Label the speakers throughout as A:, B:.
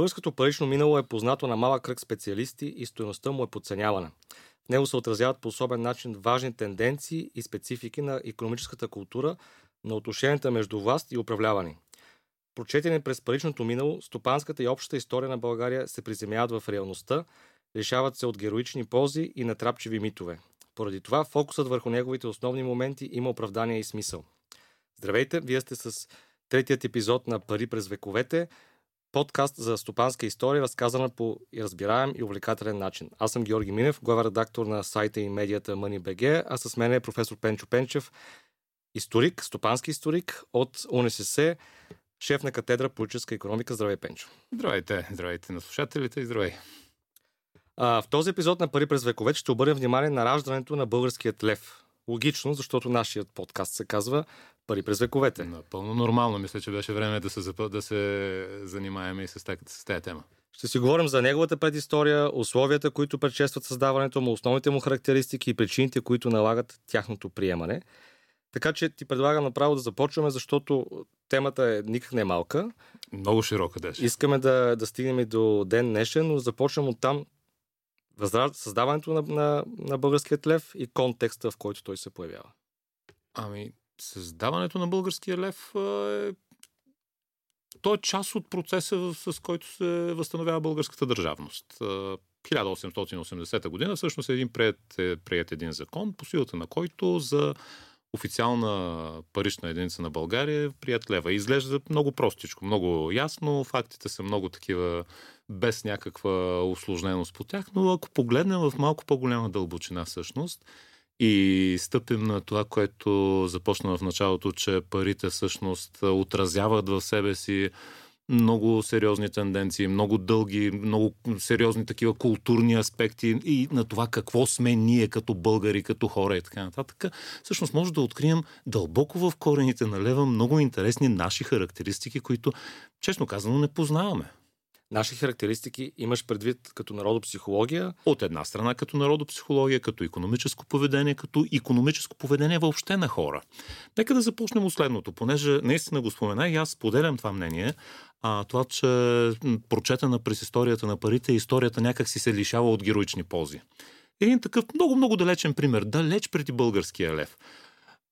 A: Българското парично минало е познато на малък кръг специалисти и стоеността му е подценявана. В него се отразяват по особен начин важни тенденции и специфики на економическата култура, на отношенията между власт и управлявани. Прочетени през паричното минало, стопанската и общата история на България се приземяват в реалността, лишават се от героични пози и натрапчиви митове. Поради това фокусът върху неговите основни моменти има оправдание и смисъл. Здравейте, вие сте с третият епизод на Пари през вековете, подкаст за стопанска история, разказана по разбираем и увлекателен начин. Аз съм Георги Минев, глава редактор на сайта и медията MoneyBG, а с мен е професор Пенчо Пенчев, историк, стопански историк от УНСС, шеф на катедра политическа економика. Здравей, Пенчо.
B: Здравейте, здравейте на слушателите и здравей.
A: А, в този епизод на Пари през вековете ще обърнем внимание на раждането на българският лев. Логично, защото нашият подкаст се казва Пари през вековете.
B: Напълно нормално. Мисля, че беше време да се, да се занимаваме и с, с тази тема.
A: Ще си говорим за неговата предистория, условията, които предшестват създаването му, основните му характеристики и причините, които налагат тяхното приемане. Така че ти предлагам направо да започваме, защото темата е никак не малка.
B: Много широка беше.
A: Искаме да, да стигнем и до ден днешен, но започвам от там създаването на, на, на българският лев и контекста, в който той се появява.
B: Ами, създаването на българския лев е той е част от процеса, с който се възстановява българската държавност. 1880 година всъщност е един прият, е прият един закон, по силата на който за официална парична единица на България е прият лева. Изглежда много простичко, много ясно, фактите са много такива без някаква усложненост по тях, но ако погледнем в малко по-голяма дълбочина всъщност и стъпим на това, което започна в началото, че парите всъщност отразяват в себе си много сериозни тенденции, много дълги, много сериозни такива културни аспекти и на това какво сме ние като българи, като хора и така нататък. Всъщност може да открием дълбоко в корените на лева много интересни наши характеристики, които, честно казано, не познаваме
A: наши характеристики имаш предвид като народопсихология?
B: От една страна като народопсихология, като економическо поведение, като економическо поведение въобще на хора. Нека да започнем от следното, понеже наистина го спомена и аз споделям това мнение. А, това, че прочетена през историята на парите, историята някак си се лишава от героични пози. Един такъв много-много далечен пример, далеч преди българския лев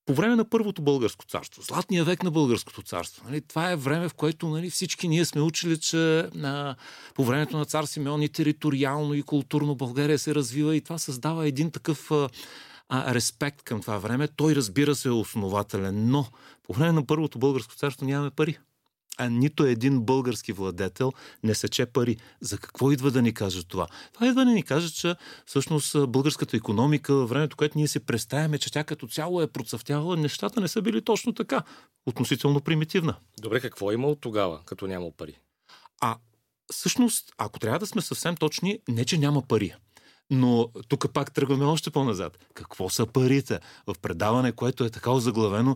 B: по време на първото българско царство, златния век на българското царство, нали, това е време, в което нали, всички ние сме учили, че а, по времето на цар Симеон и териториално и културно България се развива и това създава един такъв а, а, респект към това време. Той разбира се е основателен, но по време на първото българско царство нямаме пари а нито един български владетел не сече пари. За какво идва да ни каже това? Това идва да ни каже, че всъщност българската економика, във времето, което ние се представяме, че тя като цяло е процъфтявала, нещата не са били точно така. Относително примитивна.
A: Добре, какво е имало тогава, като нямало пари?
B: А всъщност, ако трябва да сме съвсем точни, не че няма пари. Но тук пак тръгваме още по-назад. Какво са парите? В предаване, което е така озаглавено,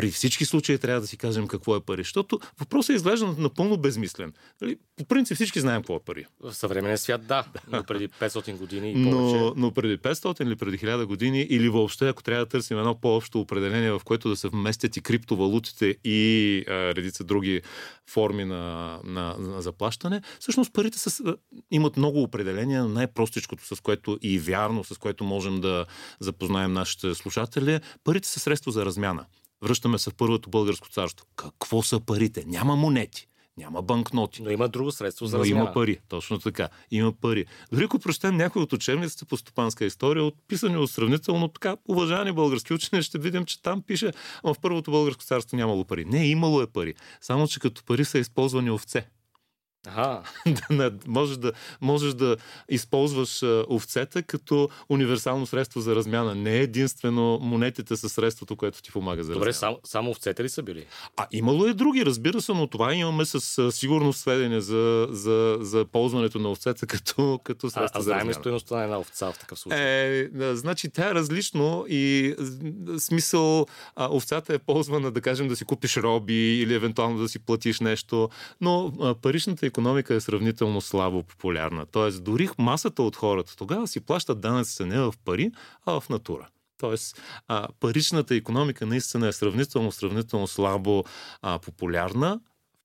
B: при всички случаи трябва да си кажем какво е пари, защото въпросът е изглежда напълно безмислен. Нали? По принцип всички знаем какво е пари.
A: В съвременния свят да, но преди 500 години и повече.
B: Но, но преди 500 или преди 1000 години, или въобще ако трябва да търсим едно по-общо определение, в което да се вместят и криптовалутите и а, редица други форми на, на, на заплащане, всъщност парите са, имат много определения, но най-простичкото, с което и вярно, с което можем да запознаем нашите слушатели, парите са средство за размяна. Връщаме се в първото българско царство. Какво са парите? Няма монети. Няма банкноти.
A: Но има друго средство за
B: Но
A: размяна.
B: има пари, точно така. Има пари. Дори ако прочетем някои от учебниците по стопанска история, отписани от сравнително така уважавани български учени, ще видим, че там пише, в първото българско царство нямало пари. Не, имало е пари. Само, че като пари са използвани овце. Да, можеш, да, можеш да използваш овцета като универсално средство за размяна. Не единствено монетите са средството, което ти помага за
A: Добре,
B: размяна.
A: само, само овцете ли са били?
B: А имало е други, разбира се, но това имаме с сигурност сведения за, за, за ползването на овцета като, като средство
A: а, а
B: за размяна.
A: стоеността на една овца в такъв случай?
B: Е, да, значи тя е различно и смисъл а, овцата е ползвана, да кажем, да си купиш роби или евентуално да си платиш нещо, но а, паричната економика е сравнително слабо популярна. Тоест, дори масата от хората тогава си плащат данъците не в пари, а в натура. Тоест, паричната економика наистина е сравнително, сравнително слабо популярна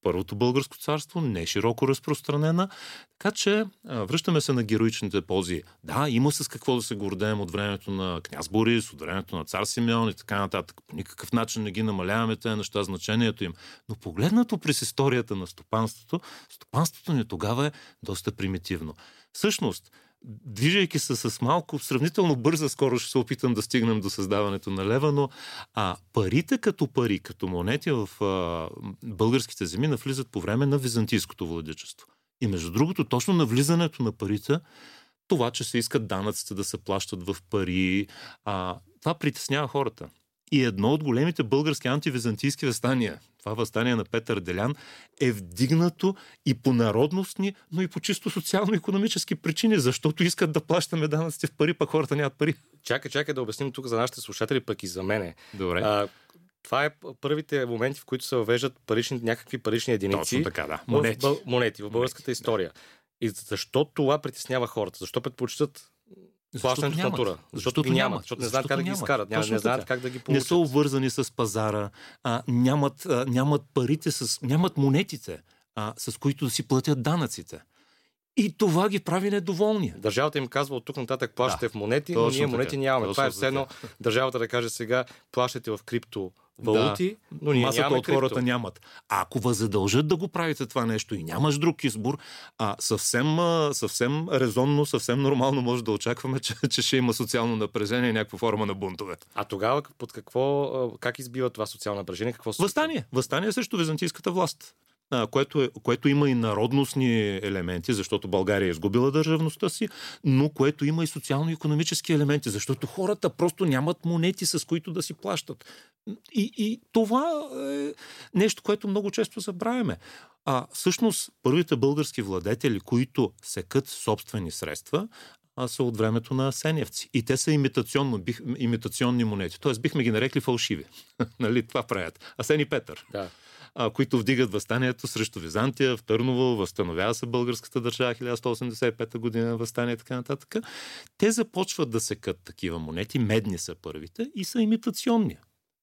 B: Първото българско царство, не е широко разпространена. Така че връщаме се на героичните пози. Да, има с какво да се гордеем от времето на княз Борис, от времето на цар Симеон и така нататък. По никакъв начин не ги намаляваме тези неща, значението им. Но погледнато през историята на стопанството, стопанството ни тогава е доста примитивно. Всъщност, движейки се с малко, сравнително бърза скоро ще се опитам да стигнем до създаването на лева, но а, парите като пари, като монети в а, българските земи навлизат по време на византийското владичество. И между другото, точно на влизането на парите, това, че се искат данъците да се плащат в пари, а, това притеснява хората. И едно от големите български антивизантийски възстания, това възстание на Петър Делян, е вдигнато и по народностни, но и по чисто социално-економически причини, защото искат да плащаме данъците в пари, пък хората нямат пари.
A: Чакай, чакай да обясним тук за нашите слушатели, пък и за мене.
B: Добре. А,
A: това е първите моменти, в които се въвеждат парични, някакви парични единици.
B: Точно така, да. Монети.
A: В, монети в българската монети, история. Да. И защо това притеснява хората? Защо предпочитат плащането в натура. Защото, защото ги нямат. Защото не знаят как да ги изкарат. Няма, не знаят как да ги получат.
B: Не са обвързани с пазара. А, нямат, а, нямат парите, с, нямат монетите, а, с които да си платят данъците. И това ги прави недоволни.
A: Държавата им казва от тук нататък плащате да, в монети, но ние монети така, нямаме. Това е все едно държавата да каже сега плащате в крипто валути, да, но ние масата от
B: хората нямат. А ако възадължат да го правите това нещо и нямаш друг избор, а съвсем, съвсем резонно, съвсем нормално може да очакваме, че, че ще има социално напрежение и някаква форма на бунтове.
A: А тогава под какво, как избива това социално напрежение? Какво
B: Възстание. Възстание срещу византийската власт което, е, което има и народностни елементи, защото България е изгубила държавността си, но което има и социално-економически елементи, защото хората просто нямат монети, с които да си плащат. И, и това е нещо, което много често забравяме. А всъщност първите български владетели, които секат собствени средства, а са от времето на Сеневци. И те са имитационно, бих, имитационни монети. Тоест бихме ги нарекли фалшиви. нали, това правят. Асен и Петър.
A: Да
B: а, които вдигат възстанието срещу Византия в Търново, възстановява се българската държава 1185 година, възстание и така нататък. Те започват да секат такива монети, медни са първите и са имитационни.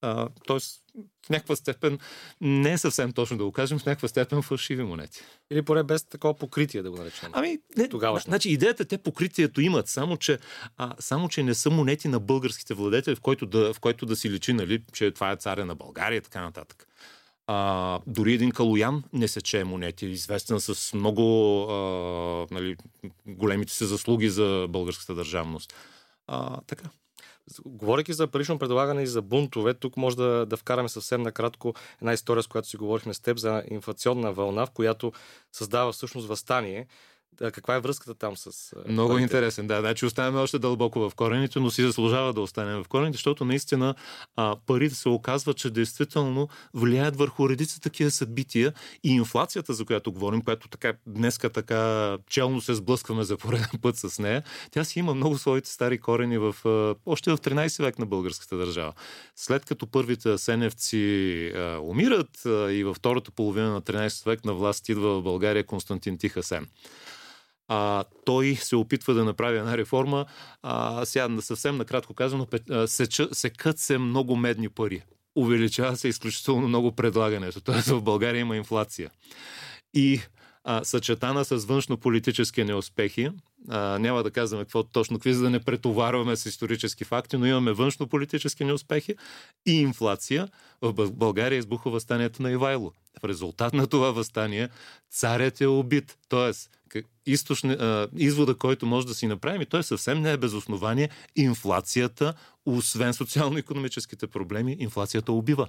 B: А, тоест, в някаква степен, не е съвсем точно да го кажем, в някаква степен фалшиви монети.
A: Или поне без такова покритие, да го наречем.
B: Ами, не, Тогавашно. значи идеята те покритието имат, само че, а, само че не са монети на българските владетели, в който да, в който да си личи, нали, че това е царя на България и така нататък. А, дори един Калоян не сече монети, известен с много а, нали, големите си заслуги за българската държавност. А, така.
A: Говорейки за парично предлагане и за бунтове, тук може да, да вкараме съвсем накратко една история, с която си говорихме с теб за инфлационна вълна, в която създава всъщност възстание да, каква е връзката там с.
B: Много парите? интересен, да. Значи оставяме още дълбоко в корените, но си заслужава да останем в корените, защото наистина а, парите се оказва, че действително влияят върху редица такива събития и инфлацията, за която говорим, която така днеска така челно се сблъскваме за пореден път с нея, тя си има много своите стари корени в, а, още в 13 век на българската държава. След като първите сеневци а, умират а, и във втората половина на 13 век на власт идва в България Константин Тихасен а, той се опитва да направи една реформа. А, сега съвсем накратко казано, се, секат се много медни пари. Увеличава се изключително много предлагането. Тоест в България има инфлация. И а, съчетана с външно-политически неуспехи. А, няма да казваме какво точно какви, за да не претоварваме с исторически факти, но имаме външно-политически неуспехи и инфлация. В България избуха възстанието на Ивайло. В резултат на това възстание царят е убит. Тоест, източни, а, извода, който може да си направим, и той съвсем не е без основание. Инфлацията, освен социално-економическите проблеми, инфлацията убива.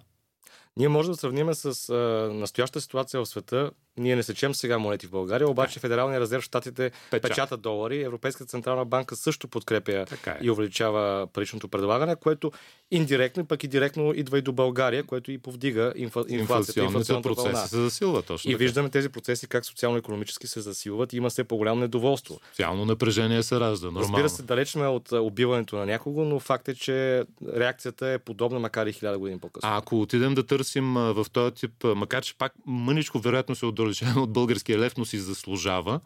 A: Ние можем да сравним с а, настоящата ситуация в света. Ние не сечем сега монети в България, обаче Федералния резерв в Штатите Печат. печата долари. Европейската централна банка също подкрепя е. и увеличава паричното предлагане, което индиректно, пък и директно идва и до България, което и повдига инфла... инфлацията.
B: Инфлационните процеси вълна. се засилва точно.
A: И така. виждаме тези процеси как социално-економически се засилват и има все по-голямо недоволство.
B: Социално напрежение се ражда. Нормално.
A: Разбира се, далеч сме от убиването на някого, но факт е, че реакцията е подобна, макар и хиляда години по-късно.
B: А ако отидем да търсим в този тип, макар че пак мъничко вероятно се отдалечаваме от българския лев, но си заслужава.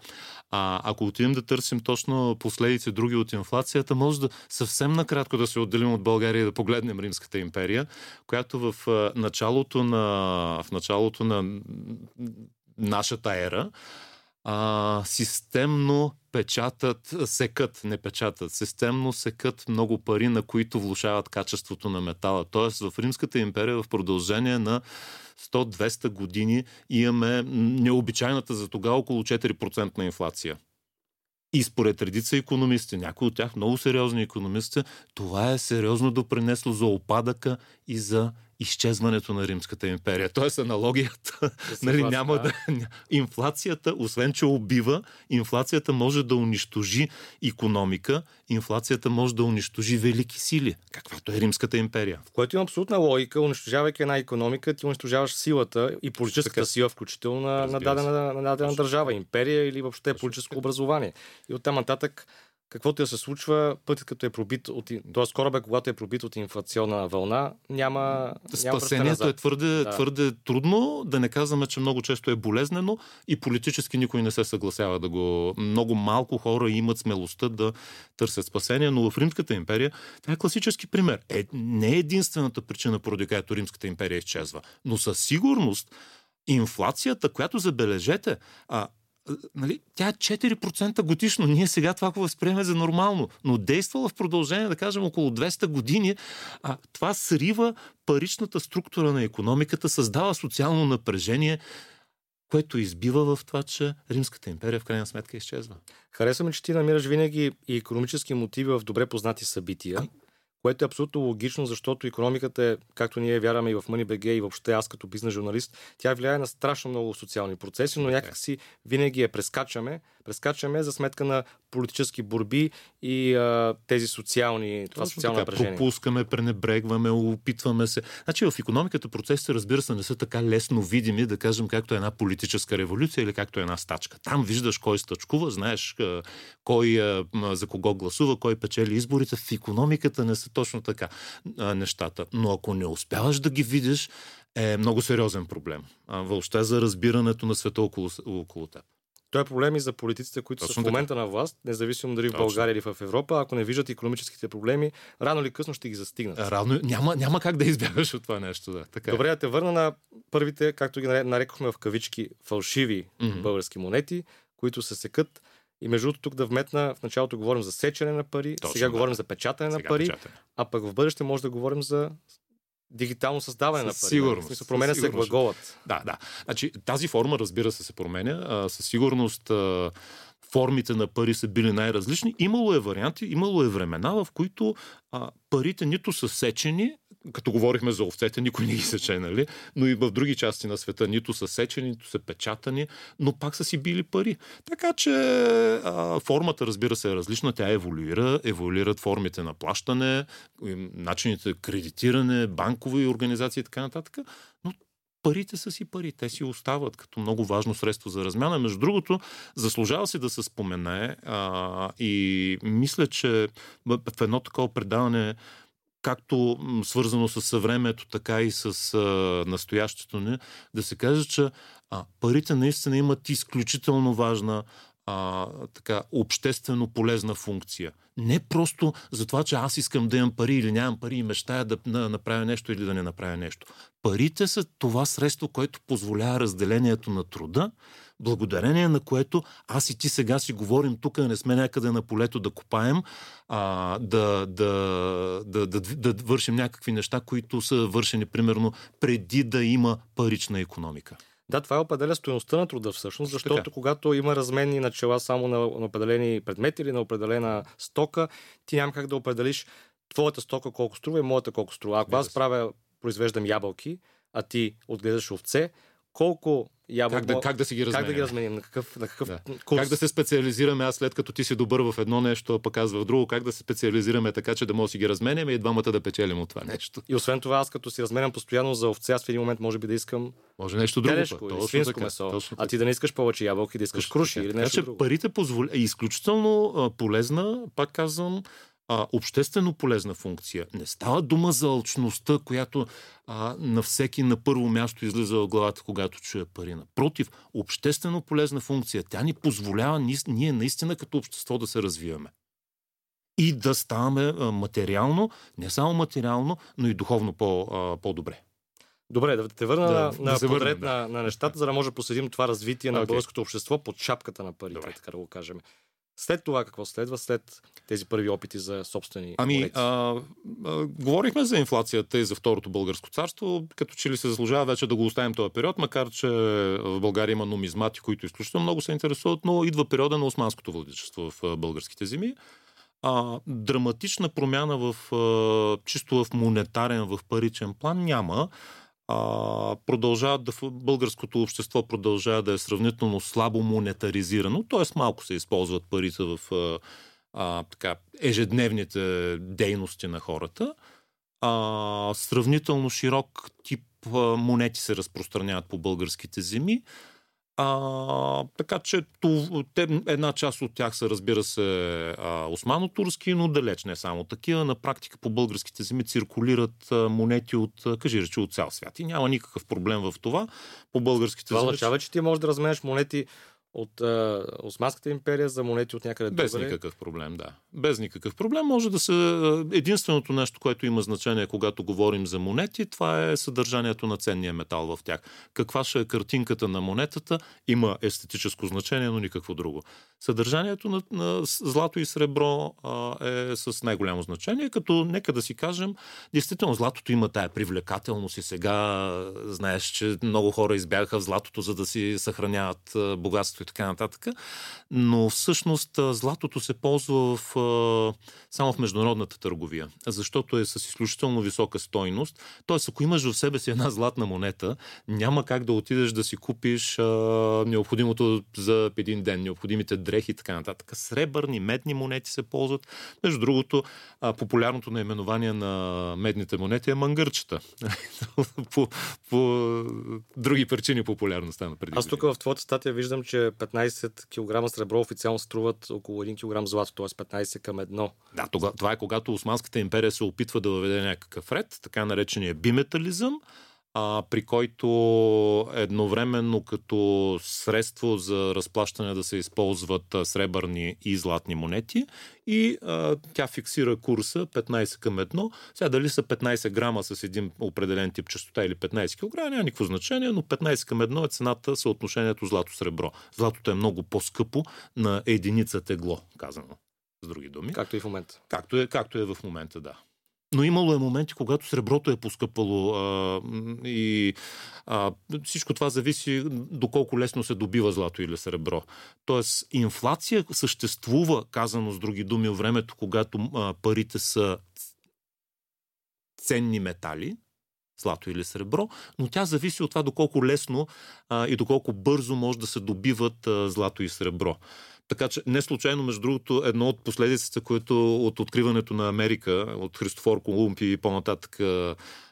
B: А, ако отидем да търсим точно последици други от инфлацията, може да съвсем накратко да се отделим от България и да погледнем Римската империя, която в началото на, в началото на нашата ера а, системно печатат, секат, не печатат, системно секат много пари, на които влушават качеството на метала. Тоест в Римската империя в продължение на 100-200 години имаме необичайната за тогава около 4% на инфлация. И според редица економисти, някои от тях много сериозни економисти, това е сериозно допринесло за опадъка и за изчезването на Римската империя. Тоест аналогията, нали, няма да... Инфлацията, освен че убива, инфлацията може да унищожи економика, инфлацията може да унищожи велики сили, каквато е Римската империя.
A: В което има абсолютна логика, унищожавайки една економика, ти унищожаваш силата и политическата сила, включително на, на дадена, на дадена държава, империя или въобще политическо образование. И оттам нататък каквото да се случва, пътят като е пробит от... т.е. кораба, когато е пробит от инфлационна вълна, няма...
B: Спасението
A: няма
B: е твърде, да. твърде трудно, да не казваме, че много често е болезнено и политически никой не се съгласява да го... Много малко хора имат смелостта да търсят спасение, но в Римската империя това е класически пример. Е, не е единствената причина, поради която Римската империя изчезва, но със сигурност инфлацията, която забележете, а, нали, тя е 4% годишно. Ние сега това го възприеме за нормално, но действала в продължение, да кажем, около 200 години. А, това срива паричната структура на економиката, създава социално напрежение, което избива в това, че Римската империя в крайна сметка изчезва.
A: Харесваме, че ти намираш винаги и економически мотиви в добре познати събития което е абсолютно логично, защото економиката е, както ние вярваме и в MoneyBG и въобще аз като бизнес журналист, тя влияе на страшно много социални процеси, но някакси винаги я прескачаме, прескачаме за сметка на политически борби и а, тези социални, това социално така, напрежение.
B: Пропускаме, пренебрегваме, опитваме се. Значи в економиката процесите, разбира се, не са така лесно видими, да кажем, както е една политическа революция или както е една стачка. Там виждаш кой стъчкува, знаеш кой за кого гласува, кой печели изборите. В економиката не са точно така нещата. Но ако не успяваш да ги видиш, е много сериозен проблем. Въобще за разбирането на света около, около теб.
A: Той е проблем и за политиците, които Точно са в момента така. на власт, независимо дали в България или в Европа. Ако не виждат економическите проблеми, рано или късно ще ги застигнат.
B: Рано, няма, няма как да избягаш от това нещо. Да. Така
A: е. Добре, да те върна на първите, както ги нарекохме в кавички, фалшиви mm-hmm. български монети, които се секат. И между другото, тук да вметна, в началото говорим за сечене на пари, Точно, сега да. говорим за печатане сега на пари, печатане. а пък в бъдеще може да говорим за дигитално създаване на пари. Сигурност. В смисъл, променя се глаголът.
B: Да, да. Значи, тази форма, разбира се, се променя. А, със сигурност а, формите на пари са били най-различни. Имало е варианти, имало е времена, в които а, парите нито са сечени, като говорихме за овцете, никой не ги сече, нали? Но и в други части на света нито са сечени, нито са печатани, но пак са си били пари. Така че а, формата, разбира се, е различна. Тя еволюира, еволюират формите на плащане, начините кредитиране, банкови организации и така нататък. Но парите са си пари. Те си остават като много важно средство за размяна. Между другото, заслужава си да се спомене а, и мисля, че в едно такова предаване както свързано с съвремето, така и с а, настоящето ни, да се каже, че а, парите наистина имат изключително важна а, така, обществено полезна функция. Не просто за това, че аз искам да имам пари или нямам пари и мечтая да направя нещо или да не направя нещо. Парите са това средство, което позволява разделението на труда, благодарение на което аз и ти сега си говорим тук, не сме някъде на полето да копаем, а, да, да, да, да, да, да вършим някакви неща, които са вършени примерно преди да има парична економика.
A: Да, това е определя стоеността на труда всъщност, защото така. когато има разменни начала само на, на определени предмети или на определена стока, ти няма как да определиш твоята стока колко струва и моята колко струва. Ако аз правя, произвеждам ябълки, а ти отгледаш овце, колко
B: ябълко... Как да, как да си ги разменим?
A: Как да ги разменим? На какъв, на какъв да.
B: курс? Как да се специализираме аз след като ти си добър в едно нещо, а пък аз в друго? Как да се специализираме така, че да може да си ги разменяме и двамата да печелим от това нещо?
A: И освен това, аз като си разменям постоянно за овце, аз в един момент може би да искам
B: може нещо друго.
A: Телешко, или свинско така, месо. Точно а ти да не искаш повече ябълки, да искаш точно круши така. или нещо така,
B: друго. Парите позволя... е изключително а, полезна, пак казвам, а, обществено полезна функция. Не става дума за алчността, която а, на всеки на първо място излиза в главата, когато чуе пари. Напротив, обществено полезна функция. Тя ни позволява ние наистина като общество да се развиваме. И да ставаме материално, не само материално, но и духовно по, а, по-добре.
A: Добре, да те върна да, на, да подред върнем, да. на, на нещата, за да може да последим това развитие на okay. българското общество под шапката на парите, Добре. така да го кажем. След това какво следва? След тези първи опити за собствени
B: Ами, а, а, говорихме за инфлацията и за Второто българско царство, като че ли се заслужава вече да го оставим този период, макар че в България има нумизмати, които изключително много се интересуват, но идва периода на османското владичество в българските земи. А, драматична промяна в а, чисто в монетарен, в паричен план няма а, продължават да, българското общество продължава да е сравнително слабо монетаризирано, т.е. малко се използват парите в а, а, така, ежедневните дейности на хората. А, сравнително широк тип монети се разпространяват по българските земи. А, така че те, една част от тях са, разбира се, османо-турски, но далеч не само такива. На практика по българските земи циркулират а, монети от, кажи речи, от цял свят. И няма никакъв проблем в това. По българските
A: това земи. Означава, че ти можеш да разменеш монети от а, Османската империя за монети от някъде
B: Без
A: другаде.
B: никакъв проблем, да. Без никакъв проблем. Може да се... Единственото нещо, което има значение, когато говорим за монети, това е съдържанието на ценния метал в тях. Каква ще е картинката на монетата, има естетическо значение, но никакво друго. Съдържанието на, на злато и сребро а, е с най-голямо значение, като нека да си кажем, действително златото има тая привлекателност и сега знаеш, че много хора избягаха в златото, за да си съхраняват богатство и така нататък. Но всъщност златото се ползва в, само в международната търговия, защото е с изключително висока стойност. Тоест, ако имаш в себе си една златна монета, няма как да отидеш да си купиш а, необходимото за един ден, необходимите дрехи и така нататък. Сребърни, медни монети се ползват. Между другото, а, популярното наименование на медните монети е мангърчета. по, по други причини популярността на преди.
A: Аз тук в твоята статия виждам, че 15 кг сребро официално струват около 1 кг злато, т.е. 15 към 1.
B: Да, това, това е когато Османската империя се опитва да въведе някакъв ред, така наречения биметализъм, а, при който едновременно като средство за разплащане да се използват сребърни и златни монети и а, тя фиксира курса 15 към 1. Сега дали са 15 грама с един определен тип частота или 15 кг, няма никакво значение, но 15 към 1 е цената съотношението злато-сребро. Златото е много по-скъпо на единица тегло, казано с други думи.
A: Както и в момента.
B: Както е, както е в момента, да. Но имало е моменти, когато среброто е поскъпало а, и а, всичко това зависи доколко лесно се добива злато или сребро. Тоест, инфлация съществува, казано с други думи, времето, когато а, парите са ценни метали, злато или сребро, но тя зависи от това доколко лесно а, и доколко бързо може да се добиват а, злато и сребро. Така че не случайно, между другото, едно от последиците, които от откриването на Америка, от Христофор Колумб и по-нататък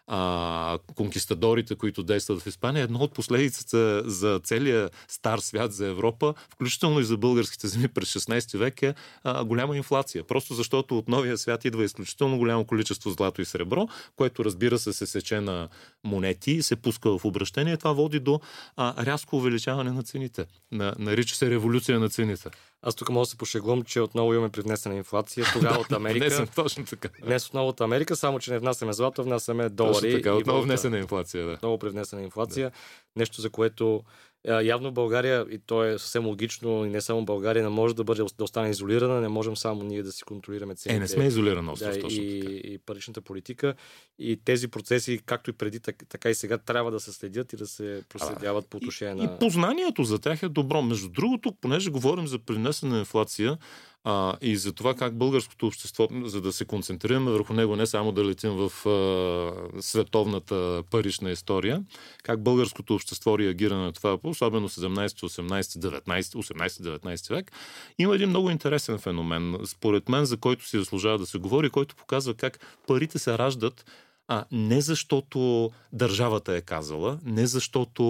B: а, конкистадорите, които действат в Испания, едно от последиците за целия стар свят, за Европа, включително и за българските земи през 16 век е а, голяма инфлация. Просто защото от новия свят идва изключително голямо количество злато и сребро, което разбира се се сече на монети и се пуска в обращение. Това води до а, рязко увеличаване на цените. На, нарича се революция на цените.
A: Аз тук мога да се пошеглум, че отново имаме привнесена инфлация. Тогава от Америка.
B: Внесен, точно така.
A: Днес отново от Америка, само че не внасяме злато, внасяме долари. Точно
B: така, отново внесена инфлация. Да.
A: Отново привнесена инфлация. Да. Нещо, за което Явно България, и то е съвсем логично, и не само България, не може да бъде да остане изолирана, не можем само ние да си контролираме цените.
B: Е, не сме изолирана остров,
A: да,
B: точно
A: и, така. и паричната политика. И тези процеси, както и преди, така и сега, трябва да се следят и да се проследяват по отношение
B: и,
A: на...
B: И познанието за тях е добро. Между другото, понеже говорим за принесена инфлация, а, и за това как българското общество, за да се концентрираме върху него, не само да летим в а, световната парична история, как българското общество реагира на това, особено 17, 18, 19, 18, 19 век, има един много интересен феномен, според мен, за който си заслужава да се говори, който показва как парите се раждат А, не защото държавата е казала, не защото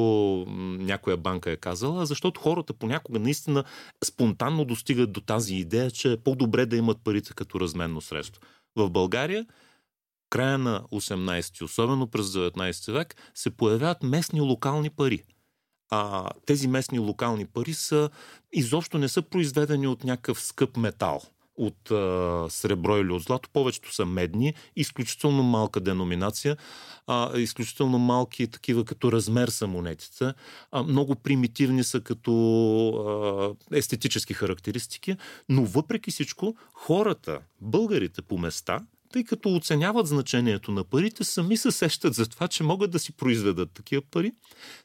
B: някоя банка е казала, а защото хората понякога наистина спонтанно достигат до тази идея, че е по-добре да имат парите като разменно средство. В България края на 18 особено през 19 век, се появяват местни локални пари. А тези местни локални пари са изобщо не са произведени от някакъв скъп метал – от а, сребро или от злато, повечето са медни, изключително малка деноминация, а, изключително малки такива като размер са монетите, а, много примитивни са като а, естетически характеристики, но въпреки всичко хората, българите по места, тъй като оценяват значението на парите, сами се сещат за това, че могат да си произведат такива пари,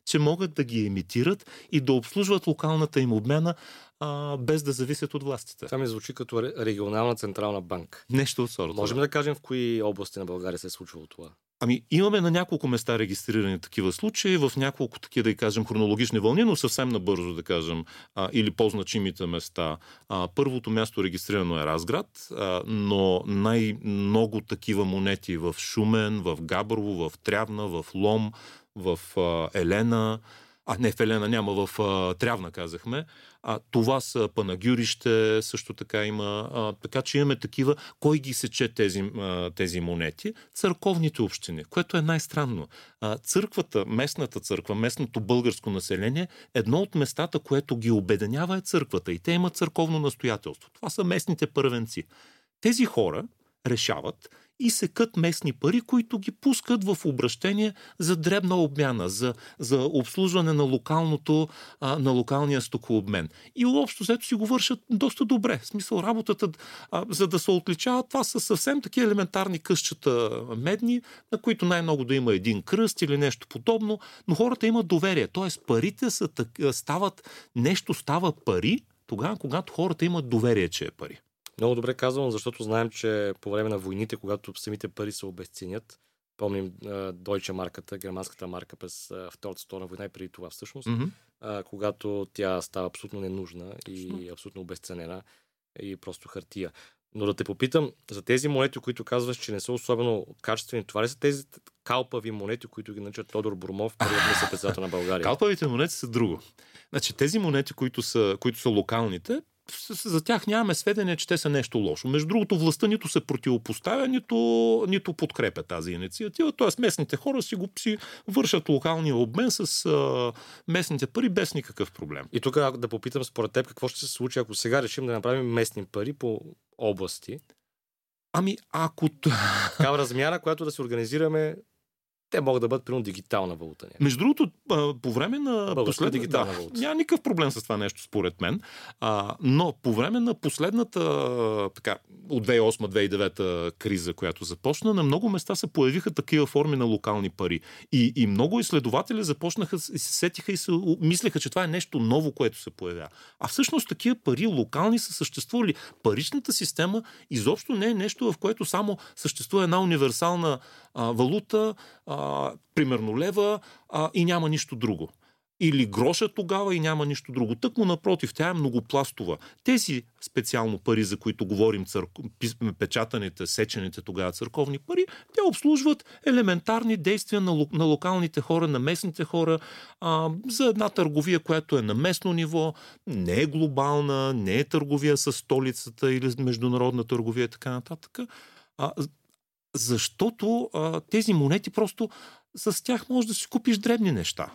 B: че могат да ги емитират и да обслужват локалната им обмена а, без да зависят от властите.
A: Това ми звучи като регионална централна банка.
B: Нещо от сорта.
A: Можем да кажем в кои области на България се е случвало това?
B: Ами, имаме на няколко места регистрирани такива случаи, в няколко такива, да кажем, хронологични вълни, но съвсем набързо, да кажем, а, или по-значимите места. А, първото място регистрирано е Разград, а, но най-много такива монети в Шумен, в Габрово, в Трявна, в Лом, в а, Елена, а не в Елена няма, в а, Трявна казахме. А, това са Панагюрище, също така има. А, така че имаме такива. Кой ги сече тези, а, тези монети? Църковните общини, което е най-странно. А, църквата, местната църква, местното българско население, едно от местата, което ги обеденява е църквата. И те имат църковно настоятелство. Това са местните първенци. Тези хора решават и секат местни пари, които ги пускат в обращение за дребна обмяна, за, за обслужване на, локалното, а, на локалния стокообмен. И общо взето си го вършат доста добре. В смисъл работата, а, за да се отличават, това са съвсем такива елементарни къщата медни, на които най-много да има един кръст или нещо подобно, но хората имат доверие. Тоест парите са, стават, нещо става пари, тогава, когато хората имат доверие, че е пари.
A: Много добре казвам, защото знаем, че по време на войните, когато самите пари се обесценят, помним Deutsche марката, германската марка през Втората световна война и преди това всъщност, mm-hmm. когато тя става абсолютно ненужна и абсолютно обесценена и просто хартия. Но да те попитам, за тези монети, които казваш, че не са особено качествени, това ли са тези калпави монети, които ги наричат Тодор Бурмов, първият председател на България?
B: Калпавите монети са друго. Значи, тези монети, които са, които са локалните, за тях нямаме сведения, че те са нещо лошо. Между другото, властта нито се противопоставя, нито, нито подкрепя тази инициатива. Тоест, местните хора си го си вършат локалния обмен с а, местните пари без никакъв проблем.
A: И тук да попитам според теб какво ще се случи, ако сега решим да направим местни пари по области.
B: Ами, ако...
A: Такава размяна, която да се организираме те могат да бъдат примерно дигитална валута. Някакъв.
B: Между другото, по време на
A: последната дигитална да, валута.
B: Няма никакъв проблем с това нещо, според мен. А, но по време на последната, така, от 2008-2009 криза, която започна, на много места се появиха такива форми на локални пари. И, и много изследователи започнаха, се сетиха и се мислеха, че това е нещо ново, което се появява. А всъщност такива пари локални са съществували. Паричната система изобщо не е нещо, в което само съществува една универсална а, валута, а, примерно лева, а, и няма нищо друго. Или гроша тогава и няма нищо друго. Тъкмо напротив, тя е многопластова. Тези специално пари, за които говорим, църк... печатаните, сечените тогава църковни пари, те обслужват елементарни действия на, на локалните хора, на местните хора, а, за една търговия, която е на местно ниво, не е глобална, не е търговия с столицата или международна търговия и така нататък. А, защото а, тези монети просто с тях можеш да си купиш дребни неща.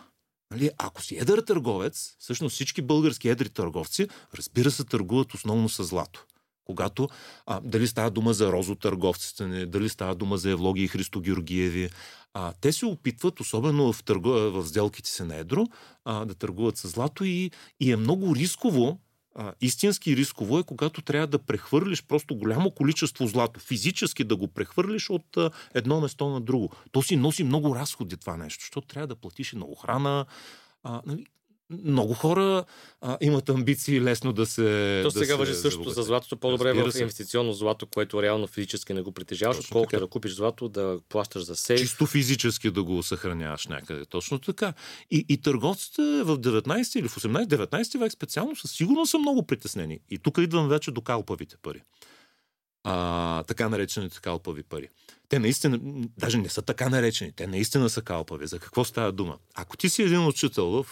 B: Нали, ако си едър търговец, всъщност всички български едри търговци, разбира се, търгуват основно с злато. Когато а, дали става дума за розотърговците, дали става дума за Евлоги и Христо Георгиеви, а, те се опитват, особено в, търгу, в сделките си на едро, а, да търгуват с злато и, и е много рисково а, истински рисково е, когато трябва да прехвърлиш просто голямо количество злато, физически да го прехвърлиш от а, едно место на друго. То си носи много разходи това нещо, защото трябва да платиш и на охрана. А, нали, много хора а, имат амбиции лесно да се.
A: То да сега въжи също за златото. По-добре е в инвестиционно злато, което реално физически не го притежаваш, отколкото да купиш злато, да плащаш за сейф.
B: Чисто физически да го съхраняваш някъде. Точно така. И, и търговците в 19 или в 18-19 век специално със сигурно са много притеснени. И тук идвам вече до калпавите пари. А, така наречените калпави пари. Те наистина, даже не са така наречени, те наистина са калпави. За какво става дума? Ако ти си един учител в,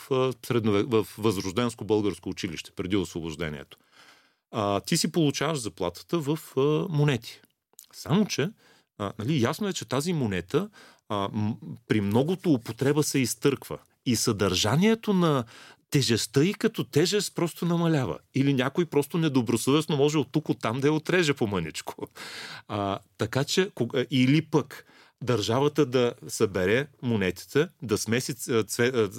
B: среднове, в възрожденско българско училище преди освобождението, а, ти си получаваш заплатата в а, монети. Само, че а, нали, ясно е, че тази монета а, м- при многото употреба се изтърква. И съдържанието на тежестта и като тежест просто намалява. Или някой просто недобросъвестно може от тук, от там да я отреже по мъничко. А, така че, или пък държавата да събере монетите, да смеси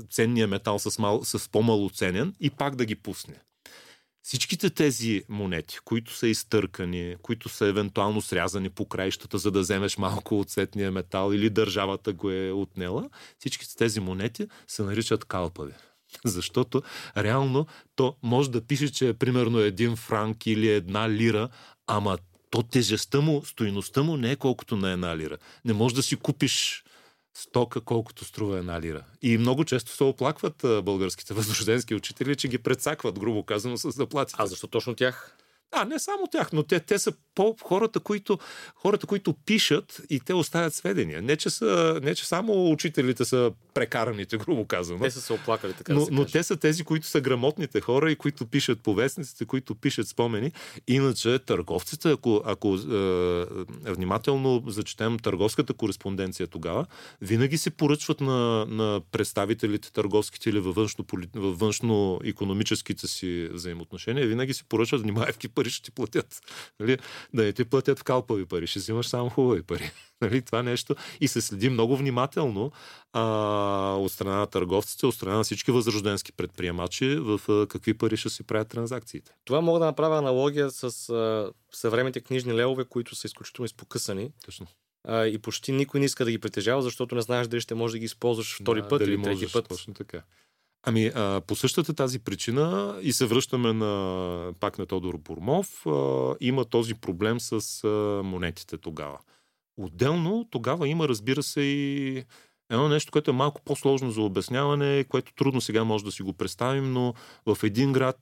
B: ценния метал с, мал, с по-малоценен и пак да ги пусне. Всичките тези монети, които са изтъркани, които са евентуално срязани по краищата, за да вземеш малко от цветния метал или държавата го е отнела, всичките тези монети се наричат калпави. Защото реално то може да пише, че е примерно един франк или една лира, ама то тежестта му, стоиността му не е колкото на една лира. Не можеш да си купиш стока, колкото струва една лира. И много често се оплакват българските възрожденски учители, че ги предсакват, грубо казано, с заплати.
A: А защо точно тях?
B: А, не само тях, но те, те са по хората, които, хората, които пишат и те оставят сведения. Не че, са, не, че само учителите са прекараните, грубо казано.
A: Те са се оплакали, така
B: но,
A: да се
B: но те са тези, които са грамотните хора и които пишат повестниците, които пишат спомени. Иначе търговците, ако, ако е, внимателно зачетем търговската кореспонденция тогава, винаги се поръчват на, на представителите търговските или във външно, във външно економическите си взаимоотношения, винаги се поръчват, внимавайки пари ще ти платят. Нали? Да не ти платят в калпави пари, ще взимаш само хубави пари. Нали? Това нещо. И се следи много внимателно а, от страна на търговците, от страна на всички възрожденски предприемачи в а, какви пари ще си правят транзакциите.
A: Това мога да направя аналогия с а, съвременните книжни левове, които са изключително изпокъсани.
B: Точно
A: а, и почти никой не иска да ги притежава, защото не знаеш дали ще можеш да ги използваш втори да, път или трети път.
B: Точно така. Ами, а, по същата тази причина и се връщаме на, пак на Тодор Бурмов, а, има този проблем с а, монетите тогава. Отделно тогава има, разбира се, и едно нещо, което е малко по-сложно за обясняване, което трудно сега може да си го представим, но в един град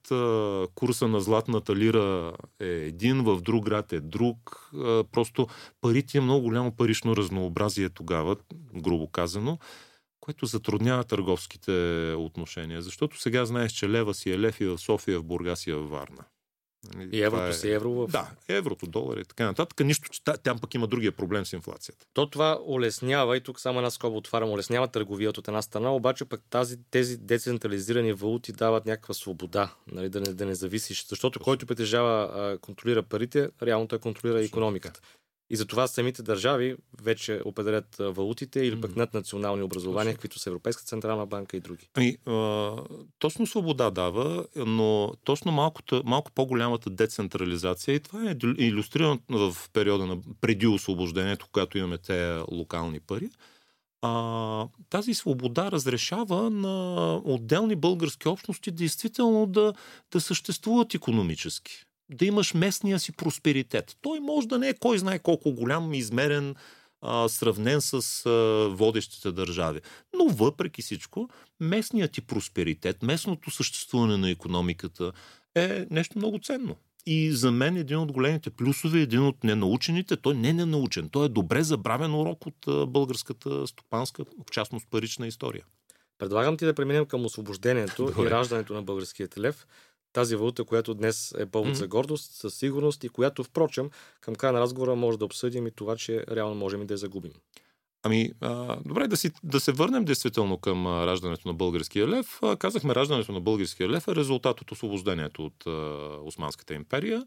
B: курса на златната лира е един, в друг град е друг. Просто парите е много голямо парично разнообразие тогава, грубо казано което затруднява търговските отношения. Защото сега знаеш, че лева си е лев и в София, в Бургас и в Варна.
A: Нали, и еврото е... си евро в...
B: Да, еврото, долар и така нататък. Нищо, че там пък има другия проблем с инфлацията.
A: То това улеснява, и тук само една скоба отварям, улеснява търговията от една страна, обаче пък тази, тези децентрализирани валути дават някаква свобода, нали, да, не, да не зависиш. Защото който притежава, контролира парите, реално той контролира економиката. И затова самите държави вече определят валутите или пък над национални образования, които са Европейска централна банка и други.
B: Ами, а, точно свобода дава, но точно малкото, малко по-голямата децентрализация и това е иллюстрирано в периода на преди освобождението, когато имаме те локални пари. А, тази свобода разрешава на отделни български общности действително да, да съществуват економически да имаш местния си просперитет. Той може да не е кой знае колко голям, измерен, а, сравнен с а, водещите държави. Но въпреки всичко, местният ти просперитет, местното съществуване на економиката е нещо много ценно. И за мен един от големите плюсове, един от ненаучените, той не е ненаучен, той е добре забравен урок от българската стопанска, в частност парична история.
A: Предлагам ти да преминем към освобождението Добре. и раждането на българският лев тази валута, която днес е повод mm-hmm. за гордост, със сигурност и която, впрочем, към края на разговора може да обсъдим и това, че реално можем и да я загубим.
B: Ами, а, добре, да, си, да се върнем действително към а, раждането на българския лев. А, казахме, раждането на българския лев е резултат от освобождението от а, Османската империя.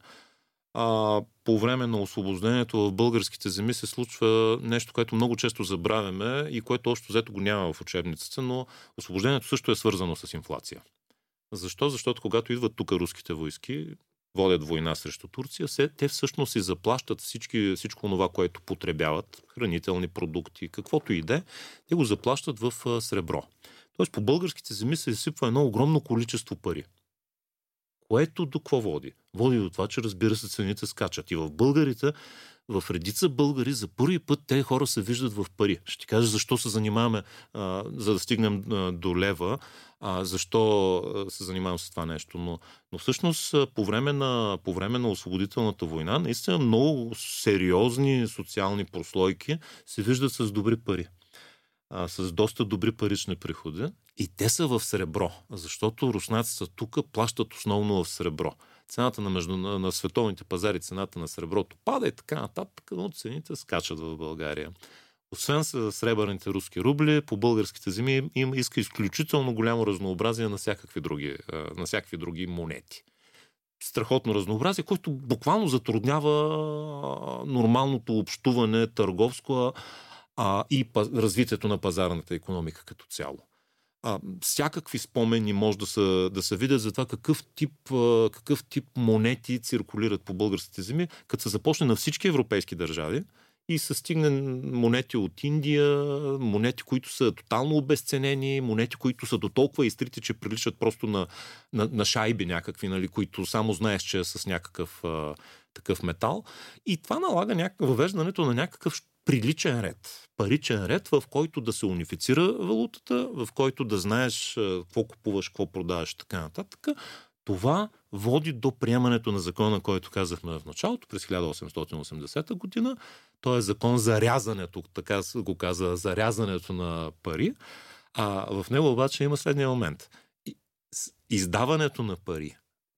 B: А, по време на освобождението в българските земи се случва нещо, което много често забравяме и което още взето го няма в учебницата, но освобождението също е свързано с инфлация. Защо? Защото когато идват тук руските войски, водят война срещу Турция, се, те всъщност си заплащат всички, всичко това, което потребяват, хранителни продукти, каквото и да е, те го заплащат в сребро. Тоест по българските земи се изсипва едно огромно количество пари, Което до какво води? Води до това, че разбира се цените скачат. И в българите в редица българи за първи път те хора се виждат в пари. Ще ти кажа защо се занимаваме, а, за да стигнем а, до лева, а, защо се занимавам с това нещо. Но, но всъщност по време, на, по време на освободителната война наистина много сериозни социални прослойки се виждат с добри пари. А, с доста добри парични приходи. И те са в сребро, защото руснаците тук плащат основно в сребро цената на, между, на, световните пазари, цената на среброто пада и така нататък, но цените скачат в България. Освен с сребърните руски рубли, по българските земи им иска изключително голямо разнообразие на всякакви други, на всякакви други монети. Страхотно разнообразие, което буквално затруднява нормалното общуване търговско а, и развитието на пазарната економика като цяло а, всякакви спомени може да се, да се видят за това какъв тип, а, какъв тип монети циркулират по българските земи, като се започне на всички европейски държави и се стигне монети от Индия, монети, които са тотално обесценени, монети, които са до толкова изтрити, че приличат просто на, на, на шайби някакви, нали, които само знаеш, че е с някакъв а, такъв метал. И това налага някакъв, въвеждането на някакъв приличен ред, паричен ред, в който да се унифицира валутата, в който да знаеш какво купуваш, какво продаваш и така нататък. Това води до приемането на закона, който казахме в началото, през 1880 година. Той е закон за рязането, така го каза, за рязането на пари. А в него обаче има следния момент. Издаването на пари,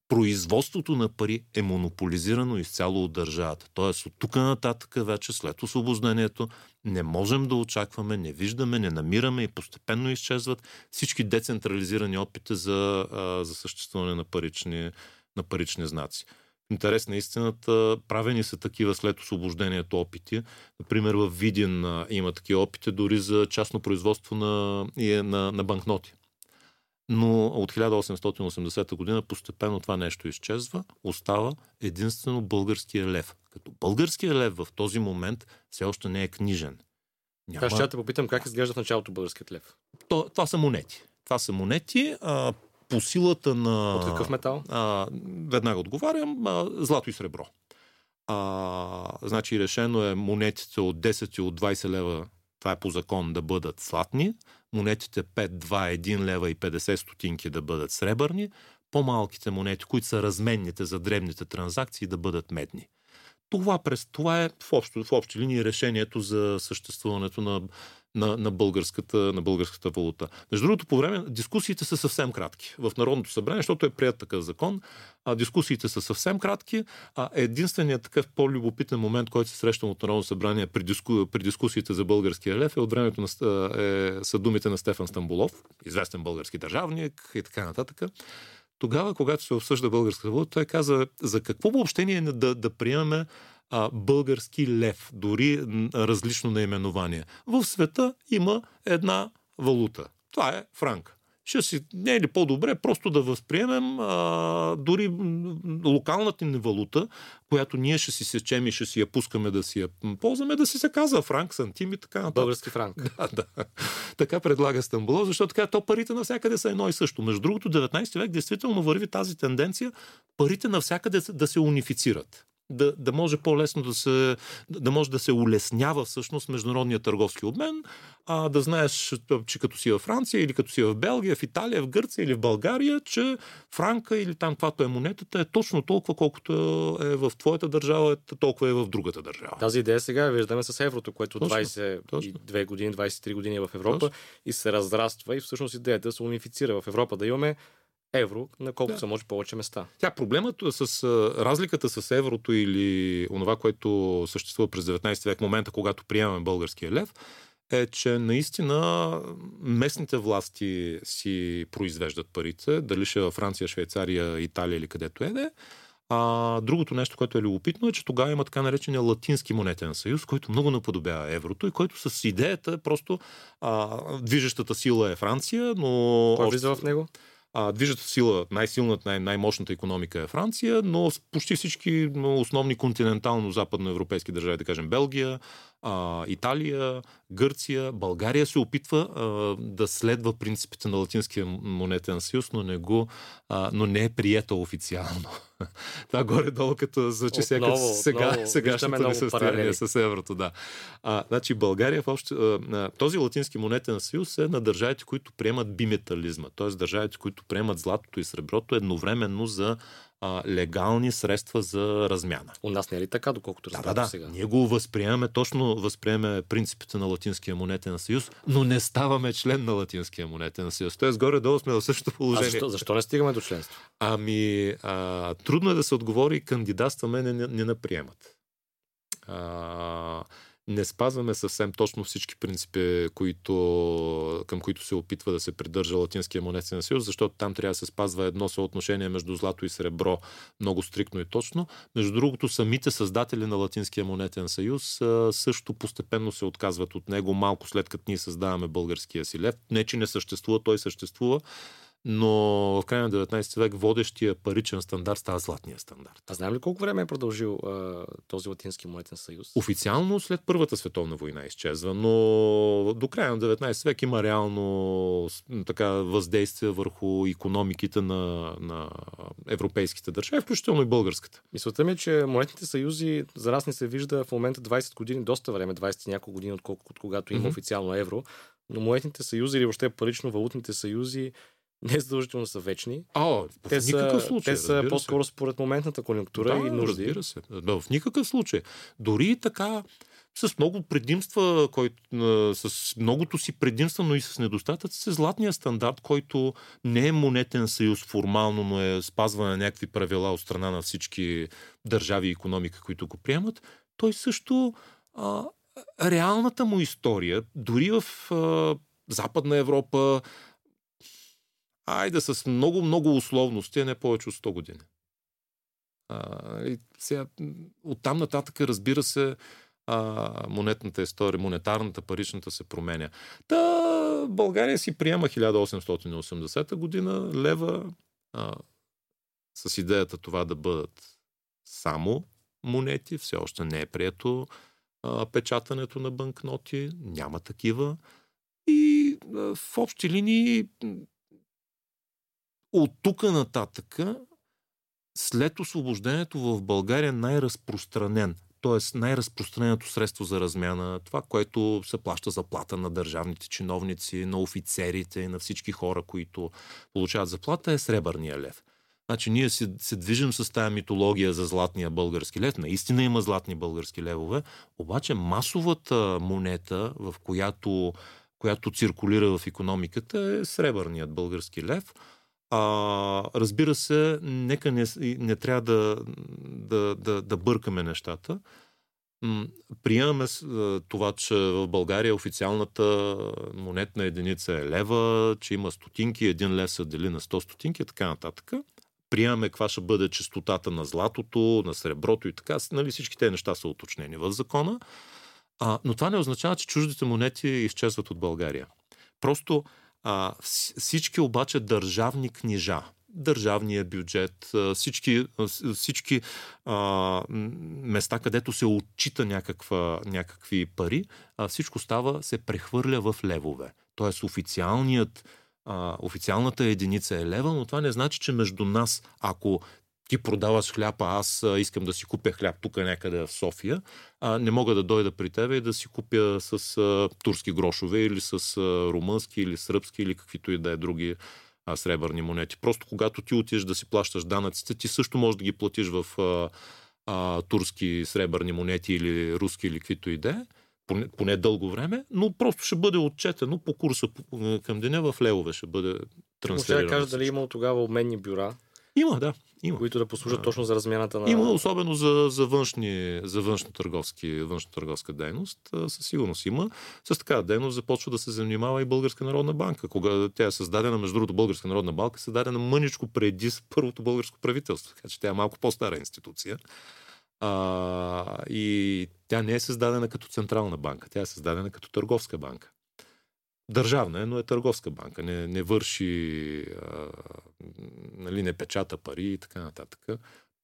B: производството на пари е монополизирано изцяло от държавата. Тоест от тук нататък вече след освобождението не можем да очакваме, не виждаме, не намираме и постепенно изчезват всички децентрализирани опити за, за съществуване на парични, на парични знаци. Интерес на истината, правени са такива след освобождението опити. Например, в Видин има такива опити дори за частно производство на, на, на банкноти но от 1880 година постепенно това нещо изчезва, остава единствено българския лев. Като българския лев в този момент все още не е книжен.
A: Няма... Аз ще те попитам как изглежда в началото българският лев.
B: То, това са монети. Това са монети. А, по силата на...
A: От какъв метал?
B: А, веднага отговарям. А, злато и сребро. А, значи решено е монетите от 10 и от 20 лева, това е по закон, да бъдат златни монетите 5, 2, 1 лева и 50 стотинки да бъдат сребърни, по-малките монети, които са разменните за дребните транзакции, да бъдат медни. Това, през, това е в, общо, в общи линии решението за съществуването на на, на, българската, на българската валута. Между другото, по време дискусиите са съвсем кратки. В Народното събрание, защото е прият такъв закон, а, дискусиите са съвсем кратки. А единственият такъв по-любопитен момент, който се срещам от Народното събрание при, диску, при дискусиите за българския лев е от времето на, е, са думите на Стефан Стамбулов, известен български държавник и така нататък. Тогава, когато се обсъжда българската валута, той каза за какво въобще ние да, да приемаме а, български лев, дори различно наименование. В света има една валута. Това е франк. Ще си, не е ли по-добре просто да възприемем а, дори локалната ни валута, която ние ще си сечем и ще си я пускаме да си я ползваме, да си се казва франк, сантим и така нататък.
A: Български франк.
B: Да, да. Така предлага Стамбулов, защото така то парите навсякъде са едно и също. Между другото, 19 век действително върви тази тенденция парите навсякъде да се унифицират да, да може по-лесно да се, да може да се улеснява всъщност международния търговски обмен, а да знаеш, че като си във Франция или като си в Белгия, в Италия, в Гърция или в България, че франка или там каквато е монетата е точно толкова, колкото е в твоята държава, толкова е в другата държава.
A: Тази идея сега виждаме с еврото, което точно, 22 точно. години, 23 години е в Европа точно. и се разраства и всъщност идеята да се унифицира в Европа, да имаме евро на колко да. се може повече места.
B: Тя проблемът с разликата с еврото или онова, което съществува през 19 век, момента, когато приемаме българския лев, е, че наистина местните власти си произвеждат парите, дали ще е във Франция, Швейцария, Италия или където е де. А другото нещо, което е любопитно, е, че тогава има така наречения латински монетен съюз, който много наподобява еврото и който с идеята просто а, движещата сила е Франция, но...
A: Кой влиза в него?
B: А, движата сила, най-силната, най- най-мощната економика е Франция, но почти всички основни континентално-западноевропейски държави, да кажем Белгия, а, Италия, Гърция, България се опитва а, да следва принципите на Латинския монетен съюз, но не, го, а, но не е приета официално. Това горе-долу като звучи сега сега, сегашното ни състояние с еврото. Да. А, значи България в общ... а, този Латински монетен съюз е на държавите, които приемат биметализма, т.е. държавите, които приемат златото и среброто едновременно за а, легални средства за размяна.
A: У нас не е ли така, доколкото
B: разбрах да, да, сега? Ние го възприемаме, точно възприемаме принципите на Латинския монетен съюз, но не ставаме член на Латинския монетен съюз. Тоест, горе-долу сме в същото положение. А
A: защо, защо не стигаме до членство?
B: Ами, а, трудно е да се отговори, кандидатстваме не, не, не наприемат. А, не спазваме съвсем точно всички принципи, които, към които се опитва да се придържа Латинския монетен съюз, защото там трябва да се спазва едно съотношение между злато и сребро много стриктно и точно. Между другото, самите създатели на Латинския монетен съюз също постепенно се отказват от него малко след като ние създаваме българския си лев. Не, че не съществува, той съществува, но в края на 19 век водещия паричен стандарт става златния стандарт.
A: А знаем ли колко време е продължил а, този латински монетен съюз?
B: Официално след Първата световна война изчезва, но до края на 19 век има реално така въздействие върху економиките на, на европейските държави, включително и българската.
A: Мисълта ми е, че монетните съюзи за нас не се вижда в момента 20 години, доста време, 20 няколко години, отколкото от когато има mm-hmm. официално евро. Но монетните съюзи или въобще парично-валутните съюзи не задължително са вечни.
B: А,
A: те в
B: никакъв случай.
A: Те са по-скоро според моментната конъюнктура
B: да,
A: и нужди.
B: Разбира се. Да, в никакъв случай. Дори така с много предимства, който, с многото си предимства, но и с недостатъци, златния стандарт, който не е монетен съюз формално, но е спазване на някакви правила от страна на всички държави и економика, които го приемат, той също а, реалната му история, дори в а, Западна Европа, айде с много-много условности, а не повече от 100 години. Сега, оттам нататък, разбира се, а, монетната история, монетарната, паричната се променя. Та България си приема 1880 година лева а, с идеята това да бъдат само монети. Все още не е прието а, печатането на банкноти. Няма такива. И а, в общи линии от тук нататък, след освобождението в България най-разпространен, т.е. най-разпространеното средство за размяна, това, което се плаща заплата на държавните чиновници, на офицерите на всички хора, които получават заплата, е сребърния лев. Значи ние се, се движим с тая митология за златния български лев. Наистина има златни български левове, обаче масовата монета, в която, която циркулира в економиката е сребърният български лев – а, разбира се, нека не, не трябва да, да, да, да бъркаме нещата. Приемаме това, че в България официалната монетна единица е лева, че има стотинки, един лев се дели на 100 стотинки и така нататък. Приемаме каква ще бъде частотата на златото, на среброто и така. Нали, всички тези неща са уточнени в закона. А, но това не означава, че чуждите монети изчезват от България. Просто а, всички обаче държавни книжа, държавния бюджет, всички, всички а, места, където се отчита някаква, някакви пари, а, всичко става, се прехвърля в левове. Тоест официалният а, официалната единица е лева, но това не значи, че между нас, ако ти продаваш хляб, а аз искам да си купя хляб тук някъде в София, а не мога да дойда при тебе и да си купя с а, турски грошове или с а, румънски или сръбски или каквито и да е други а, сребърни монети. Просто когато ти отидеш да си плащаш данъците, ти също можеш да ги платиш в а, а, турски сребърни монети или руски или каквито и да е поне, поне дълго време, но просто ще бъде отчетено по курса към деня в левове ще бъде трансферирано.
A: Може да кажа дали има тогава обменни бюра,
B: има, да. Има.
A: Които да послужат точно за размяната на...
B: Има, особено за, за, външни, за външно, търговски, външно търговска дейност. Със сигурност има. С такава дейност започва да се занимава и Българска народна банка. Кога тя е създадена, между другото, Българска народна банка е създадена мъничко преди първото българско правителство. Така че тя е малко по-стара институция. А, и тя не е създадена като централна банка, тя е създадена като търговска банка. Държавна е, но е търговска банка. Не, не върши, а, нали, не печата пари и така нататък.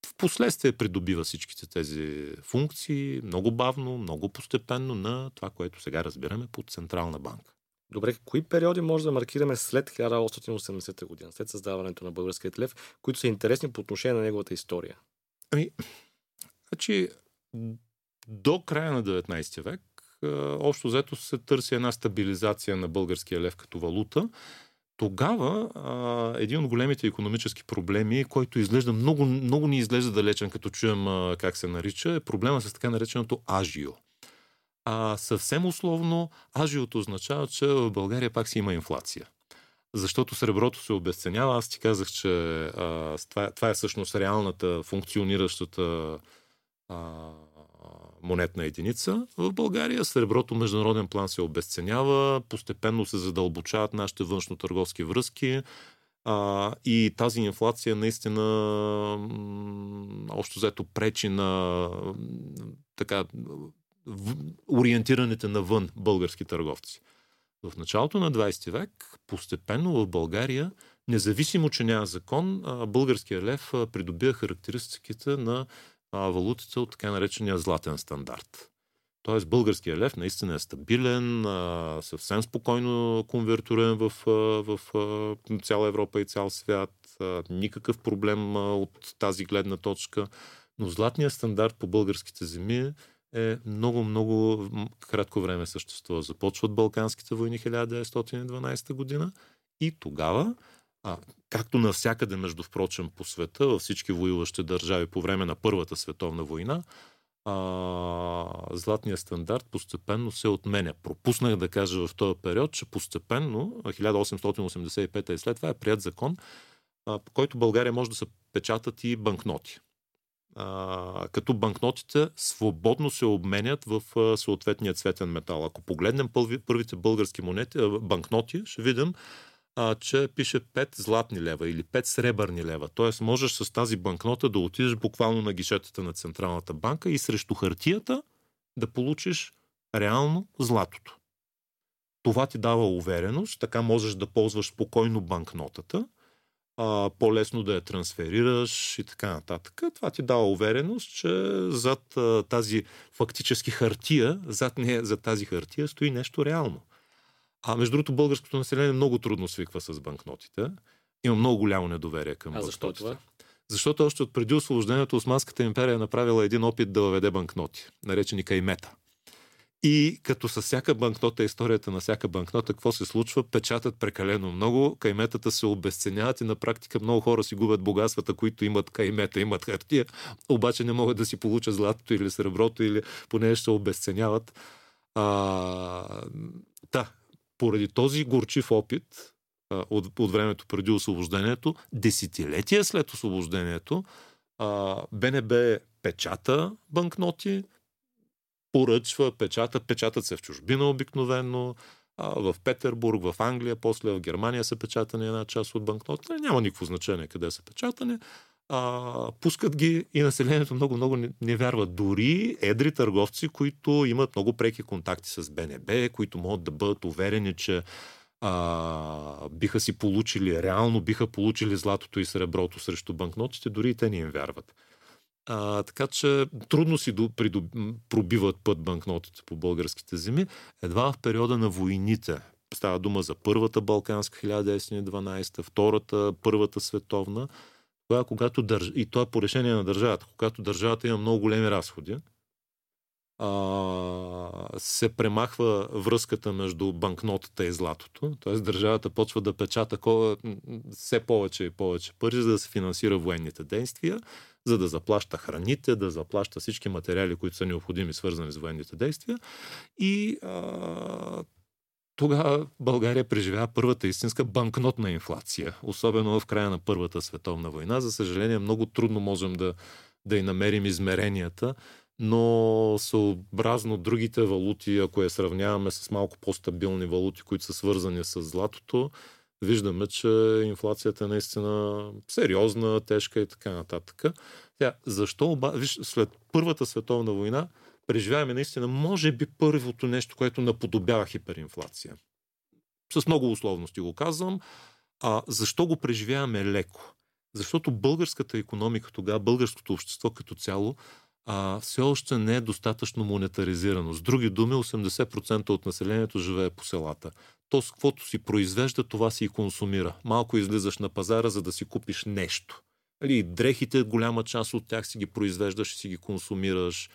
B: в последствие придобива всичките тези функции много бавно, много постепенно на това, което сега разбираме под Централна банка.
A: Добре, кои периоди може да маркираме след 1880 година, след създаването на българският лев, които са интересни по отношение на неговата история?
B: Ами, значи, до края на 19 век, общо взето се търси една стабилизация на българския лев като валута. Тогава а, един от големите економически проблеми, който изглежда много, много ни изглежда далечен, като чуем а, как се нарича, е проблема с така нареченото ажио. А съвсем условно, ажиото означава, че в България пак си има инфлация. Защото среброто се обесценява. Аз ти казах, че а, това, това е всъщност реалната, функциониращата а, монетна единица. В България среброто международен план се обесценява, постепенно се задълбочават нашите външно-търговски връзки. А, и тази инфлация наистина общо взето пречи на така в, ориентираните навън български търговци. В началото на 20 век, постепенно в България, независимо, че няма закон, българския лев придобива характеристиките на валутата от така наречения златен стандарт. Тоест българския лев наистина е стабилен, съвсем спокойно конвертурен в, в, цяла Европа и цял свят. Никакъв проблем от тази гледна точка. Но златният стандарт по българските земи е много-много кратко време съществува. Започват Балканските войни 1912 година и тогава, а, както навсякъде, между впрочем, по света, във всички воюващи държави по време на Първата световна война, а, златният стандарт постепенно се отменя. Пропуснах да кажа в този период, че постепенно, 1885 и след това е прият закон, а, по който България може да се печатат и банкноти а, като банкнотите свободно се обменят в а, съответния цветен метал. Ако погледнем първи, първите български монети, а, банкноти, ще видим, а, че пише 5 златни лева или 5 сребърни лева. Тоест можеш с тази банкнота да отидеш буквално на гишетата на Централната банка и срещу хартията да получиш реално златото. Това ти дава увереност, така можеш да ползваш спокойно банкнотата а, по-лесно да я трансферираш и така нататък. Това ти дава увереност, че зад а, тази фактически хартия, зад нея, за тази хартия стои нещо реално. А между другото, българското население много трудно свиква с банкнотите. Има много голямо недоверие към а банкнотите. Защо това? Защото още от преди освобождението Османската империя е направила един опит да въведе банкноти, наречени каймета. И като с всяка банкнота, историята на всяка банкнота, какво се случва? Печатат прекалено много, кайметата се обесценяват и на практика много хора си губят богатствата, които имат каймета, имат хартия, обаче не могат да си получат златото или среброто, или поне ще обесценяват. А, да, поради този горчив опит а, от, от времето преди освобождението, десетилетия след освобождението, а, БНБ печата банкноти, поръчва, печатат, печатат се в чужбина обикновено, а, в Петербург, в Англия, после в Германия са печатани една част от банкнотите. Няма никакво значение къде са печатани. А, пускат ги и населението много-много не, не вярва. Дори едри търговци, които имат много преки контакти с БНБ, които могат да бъдат уверени, че а, биха си получили, реално биха получили златото и среброто срещу банкнотите, дори и те не им вярват. А, така че трудно си придоб... пробиват път банкнотите по българските земи. Едва в периода на войните. Става дума за първата Балканска 1912, втората, първата световна. Това, когато държ... И това е по решение на държавата. Когато държавата има много големи разходи, а, се премахва връзката между банкнотата и златото. Т.е. държавата почва да печата все повече и повече пари, за да се финансира военните действия за да заплаща храните, да заплаща всички материали, които са необходими, свързани с военните действия. И а, тогава България преживява първата истинска банкнотна инфлация, особено в края на Първата световна война. За съжаление, много трудно можем да, да и намерим измеренията, но съобразно другите валути, ако я сравняваме с малко по-стабилни валути, които са свързани с златото, виждаме, че инфлацията е наистина сериозна, тежка и така нататък. Тя, защо оба... Виж, след Първата световна война преживяваме наистина, може би, първото нещо, което наподобява хиперинфлация. С много условности го казвам. А защо го преживяваме леко? Защото българската економика тогава, българското общество като цяло, а, все още не е достатъчно монетаризирано. С други думи, 80% от населението живее по селата. То с каквото си произвежда, това си и консумира. Малко излизаш на пазара, за да си купиш нещо. Али, дрехите, голяма част от тях си ги произвеждаш и си ги консумираш.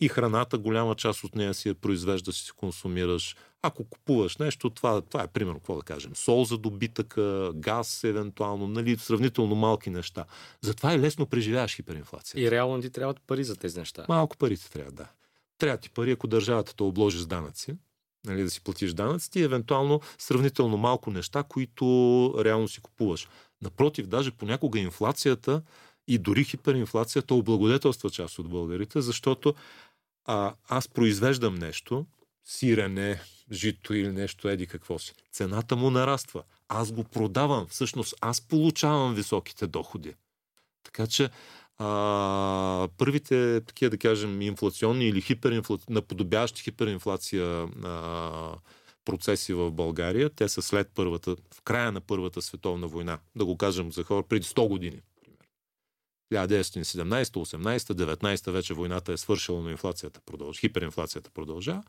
B: И храната, голяма част от нея си я произвеждаш и си консумираш. Ако купуваш нещо, това, това е примерно, какво да кажем, сол за добитъка, газ евентуално, нали, сравнително малки неща. Затова е лесно преживяваш хиперинфлация.
A: И реално ти трябват пари за тези неща.
B: Малко парите трябва, да. Трябва ти пари, ако държавата те обложи с данъци, нали, да си платиш данъците и евентуално сравнително малко неща, които реално си купуваш. Напротив, даже понякога инфлацията и дори хиперинфлацията облагодетелства част от българите, защото а, аз произвеждам нещо, сирене, жито или нещо, еди какво си. Цената му нараства. Аз го продавам. Всъщност аз получавам високите доходи. Така че а, първите, такива да кажем, инфлационни или хиперинфлаци... наподобяващи хиперинфлация а, процеси в България, те са след първата, в края на Първата световна война, да го кажем за хора, преди 100 години. 1917, 18, 19 вече войната е свършила, но инфлацията продължа, хиперинфлацията продължа.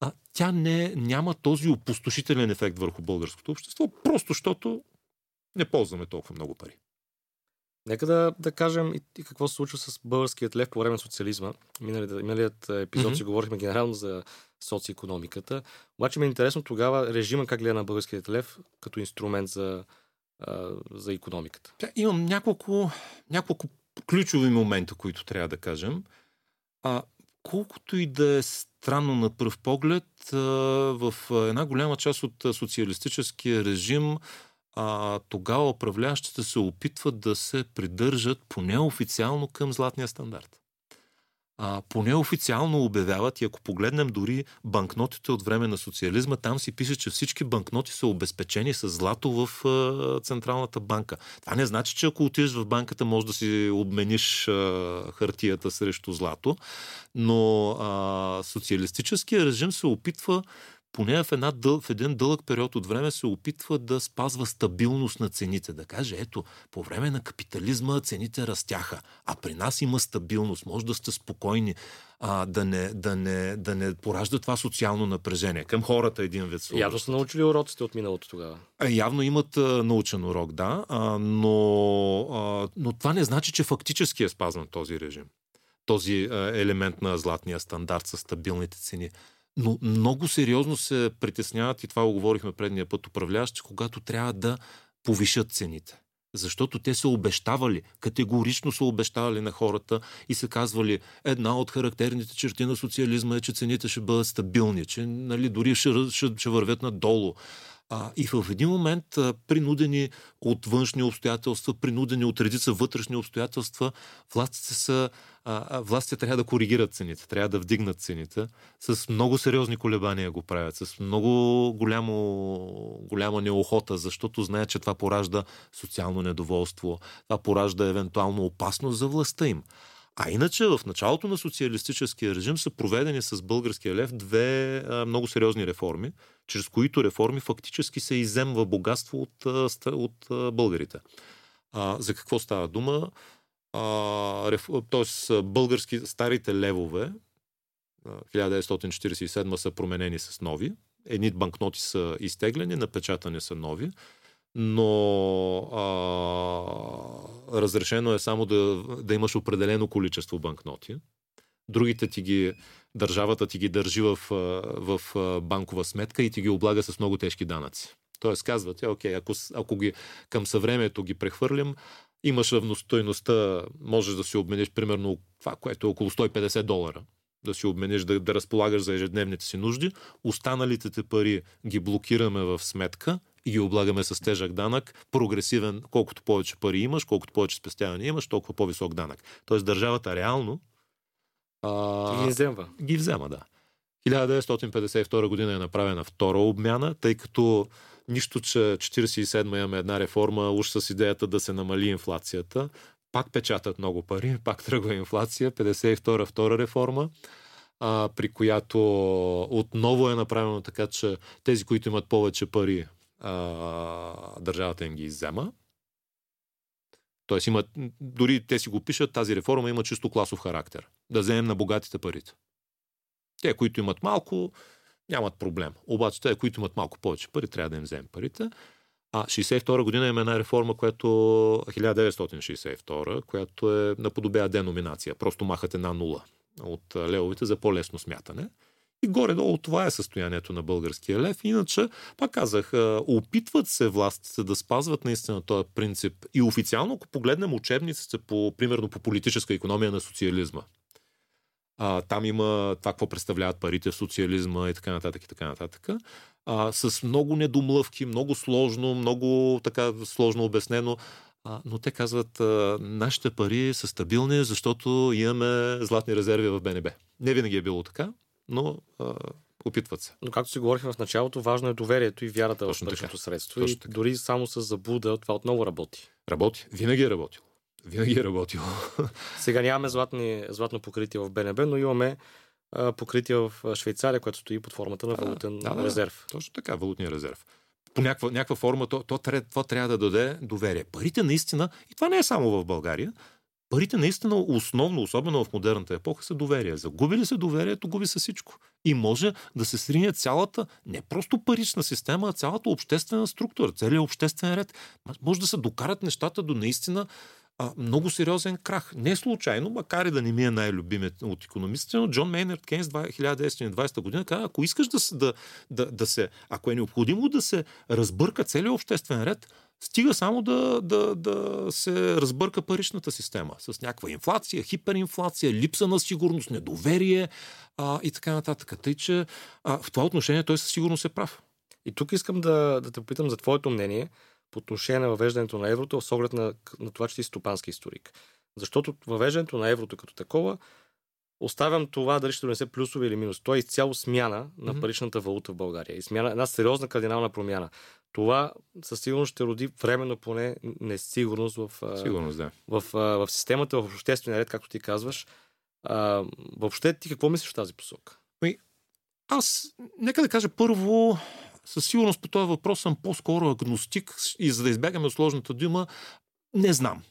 B: А тя не, няма този опустошителен ефект върху българското общество, просто защото не ползваме толкова много пари.
A: Нека да, да кажем и, и какво се случва с българският лев по време на социализма. Миналият, миналият епизод mm-hmm. си говорихме генерално за социоекономиката. Обаче ми е интересно тогава режима как гледа на българският лев като инструмент за, за економиката.
B: Имам няколко, няколко ключови момента, които трябва да кажем. А, колкото и да е странно на пръв поглед, в една голяма част от социалистическия режим а, тогава управляващите се опитват да се придържат поне официално към златния стандарт а, поне официално обявяват и ако погледнем дори банкнотите от време на социализма, там си пише, че всички банкноти са обезпечени с злато в а, Централната банка. Това не значи, че ако отидеш в банката, може да си обмениш а, хартията срещу злато, но а, социалистическия режим се опитва поне в, една дъл, в един дълъг период от време се опитва да спазва стабилност на цените. Да каже, ето, по време на капитализма цените растяха, а при нас има стабилност, може да сте спокойни, а, да, не, да, не, да не поражда това социално напрежение към хората един вид.
A: Явно са научили уроците от миналото тогава.
B: А, явно имат а, научен урок, да, а, но, а, но това не значи, че фактически е спазван този режим. Този а, елемент на златния стандарт с стабилните цени. Но много сериозно се притесняват, и това го говорихме предния път, управляващи, когато трябва да повишат цените. Защото те са обещавали, категорично са обещавали на хората и са казвали, една от характерните черти на социализма е, че цените ще бъдат стабилни, че нали, дори ще, ще, ще вървят надолу. А, и в един момент, а, принудени от външни обстоятелства, принудени от редица вътрешни обстоятелства, властите са а, властите трябва да коригират цените, трябва да вдигнат цените. С много сериозни колебания го правят, с много голямо, голяма неохота, защото знаят, че това поражда социално недоволство, това поражда евентуално опасност за властта им. А иначе в началото на социалистическия режим са проведени с българския лев две а, много сериозни реформи, чрез които реформи фактически се иземва богатство от, от, българите. А, за какво става дума? т.е. български старите левове 1947 са променени с нови. Едни банкноти са изтеглени, напечатани са нови, но а, разрешено е само да, да имаш определено количество банкноти. Другите ти ги, държавата ти ги държи в, в банкова сметка и ти ги облага с много тежки данъци. Тоест казвате, окей, ако, ако ги към съвремето ги прехвърлям, имаш равностойността, можеш да си обмениш примерно това, което е около 150 долара, да си обмениш, да, да разполагаш за ежедневните си нужди. Останалите те пари ги блокираме в сметка и ги облагаме с тежък данък, прогресивен, колкото повече пари имаш, колкото повече спестяване имаш, толкова по-висок данък. Тоест държавата реално
A: а, ги взема.
B: Ги взема, да. 1952 година е направена втора обмяна, тъй като Нищо, че 47 имаме една реформа, уж с идеята да се намали инфлацията. Пак печатат много пари, пак тръгва инфлация. 52 втора реформа, а, при която отново е направено така, че тези, които имат повече пари, а, държавата им ги иззема. Тоест имат, дори те си го пишат, тази реформа има чисто класов характер. Да вземем на богатите парите. Те, които имат малко, нямат проблем. Обаче те, които имат малко повече пари, трябва да им вземем парите. А 62 година има една реформа, която 1962, която е наподобява деноминация. Просто махат една нула от левовите за по-лесно смятане. И горе-долу това е състоянието на българския лев. Иначе, пак казах, опитват се властите да спазват наистина този принцип. И официално, ако погледнем учебниците по, примерно, по политическа економия на социализма, а, там има това, какво представляват парите, социализма и така нататък и така нататък. А, с много недомлъвки, много сложно, много така сложно обяснено. А, но те казват, а, нашите пари са стабилни, защото имаме златни резерви в БНБ. Не винаги е било така, но а, опитват се.
A: Но както си говорихме в началото, важно е доверието и вярата Точно в паричното средство. Точно и така. дори само с заблуда това отново работи.
B: Работи. Винаги е работило. Винаги е работило.
A: Сега нямаме златни, златно покритие в БНБ, но имаме а, покритие в Швейцария, което стои под формата на валутен да, да, резерв.
B: Точно така, валутния резерв. По някаква, някаква форма то, то, то, това трябва да даде доверие. Парите наистина, и това не е само в България, парите наистина основно, особено в модерната епоха, са доверие. Загуби ли се доверието, губи се всичко. И може да се срине цялата, не просто парична система, а цялата обществена структура, целият обществен ред. Може да се докарат нещата до наистина а, много сериозен крах. Не случайно, макар и да не ми е най-любимият от економистите, но Джон Мейнард Кейнс 1920 година каза, ако искаш да, да, да, да се, ако е необходимо да се разбърка целият обществен ред, Стига само да, да, да се разбърка паричната система с някаква инфлация, хиперинфлация, липса на сигурност, недоверие а, и така нататък. Тъй, че а, в това отношение той със сигурност е прав.
A: И тук искам да, да те попитам за твоето мнение по отношение на въвеждането на еврото с оглед на, на това, че си стопански историк. Защото въвеждането на еврото като такова Оставям това дали ще донесе плюсове или минус. То е изцяло смяна на паричната валута в България. И смяна, една сериозна кардинална промяна. Това със сигурност ще роди временно поне несигурност в,
B: Сигурност, да.
A: в, в, в системата, в обществения ред, както ти казваш. А, въобще ти какво мислиш в тази посока?
B: Ами, аз, нека да кажа първо, със сигурност по този въпрос съм по-скоро агностик и за да избягаме от сложната дума, не знам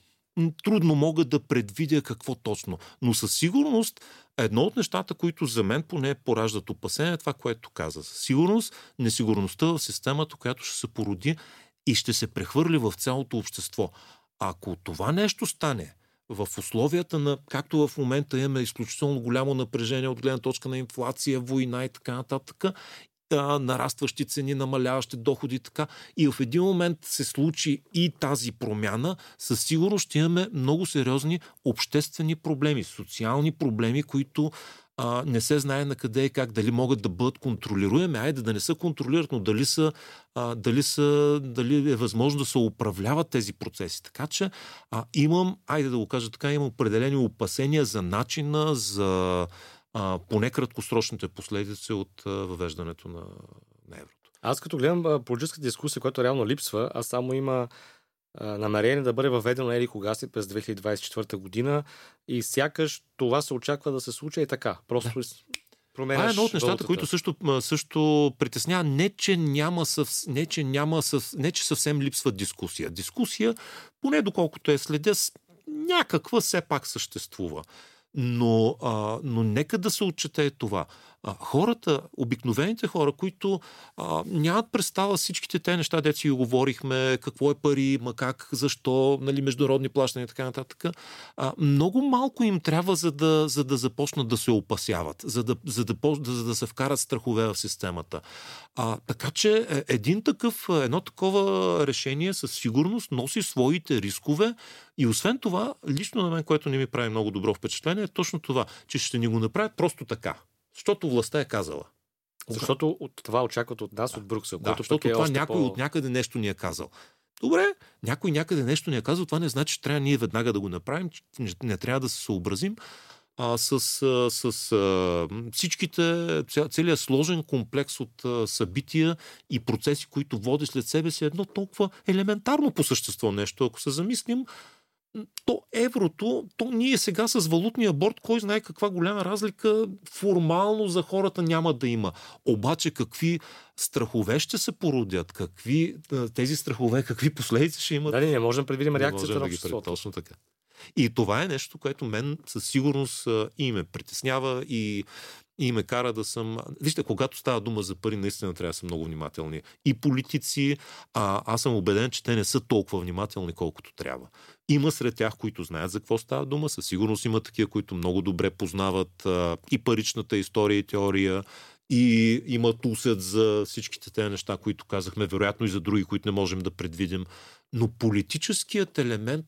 B: трудно мога да предвидя какво точно. Но със сигурност едно от нещата, които за мен поне пораждат опасение, е това, което каза. Със сигурност несигурността в системата, която ще се породи и ще се прехвърли в цялото общество. Ако това нещо стане, в условията на, както в момента имаме изключително голямо напрежение от гледна точка на инфлация, война и така нататък, а, нарастващи цени, намаляващи доходи и така. И в един момент се случи и тази промяна, със сигурност ще имаме много сериозни обществени проблеми, социални проблеми, които а, не се знае на къде и как, дали могат да бъдат контролируеми, айде да не са контролират, но дали, са, а, дали, са, дали е възможно да се управляват тези процеси. Така че а, имам, айде да го кажа така, имам определени опасения за начина, за а, поне краткосрочните последици от а, въвеждането на, на еврото.
A: Аз като гледам политическата дискусия, която реално липсва, аз само има а, намерение да бъде въведено Ели кога си през 2024 година и сякаш това се очаква да се случи и така. Просто да.
B: променяш Това е едно от нещата, валутата. които също, също притеснява. Не, че няма, съв, не, че няма съв, не, че съвсем липсва дискусия. Дискусия, поне доколкото е следя, някаква все пак съществува. Но, а, но нека да се отчете това а, хората, обикновените хора, които а, нямат представа всичките те неща, де си говорихме, какво е пари, ма как, защо, нали, международни плащания и така нататък, а, много малко им трябва, за да, за да започнат да се опасяват, за да, за да, за да се вкарат страхове в системата. А, така че е, един такъв, едно такова решение със сигурност носи своите рискове и освен това, лично на мен, което не ми прави много добро впечатление, е точно това, че ще ни го направят просто така. Защото властта е казала.
A: Защото от това очакват от нас,
B: да.
A: от Брюксел.
B: Да, защото е това някой по... от някъде нещо ни е казал. Добре, някой някъде нещо ни е казал, това не значи, че трябва ние веднага да го направим, че не трябва да се съобразим а, с, а, с а, всичките, целият сложен комплекс от а, събития и процеси, които води след себе си едно толкова елементарно по същество нещо. Ако се замислим, то еврото, то ние сега с валутния борт, кой знае каква голяма разлика формално за хората няма да има. Обаче какви страхове ще се породят, какви тези страхове, какви последици ще имат.
A: Дали не можем да предвидим реакцията на обществото.
B: Да точно така. И това е нещо, което мен със сигурност и ме притеснява и и ме кара да съм... Вижте, когато става дума за пари, наистина трябва да са много внимателни. И политици, а, аз съм убеден, че те не са толкова внимателни, колкото трябва. Има сред тях, които знаят за какво става дума. Със сигурност има такива, които много добре познават а, и паричната история и теория, и имат усет за всичките тези неща, които казахме, вероятно и за други, които не можем да предвидим. Но политическият елемент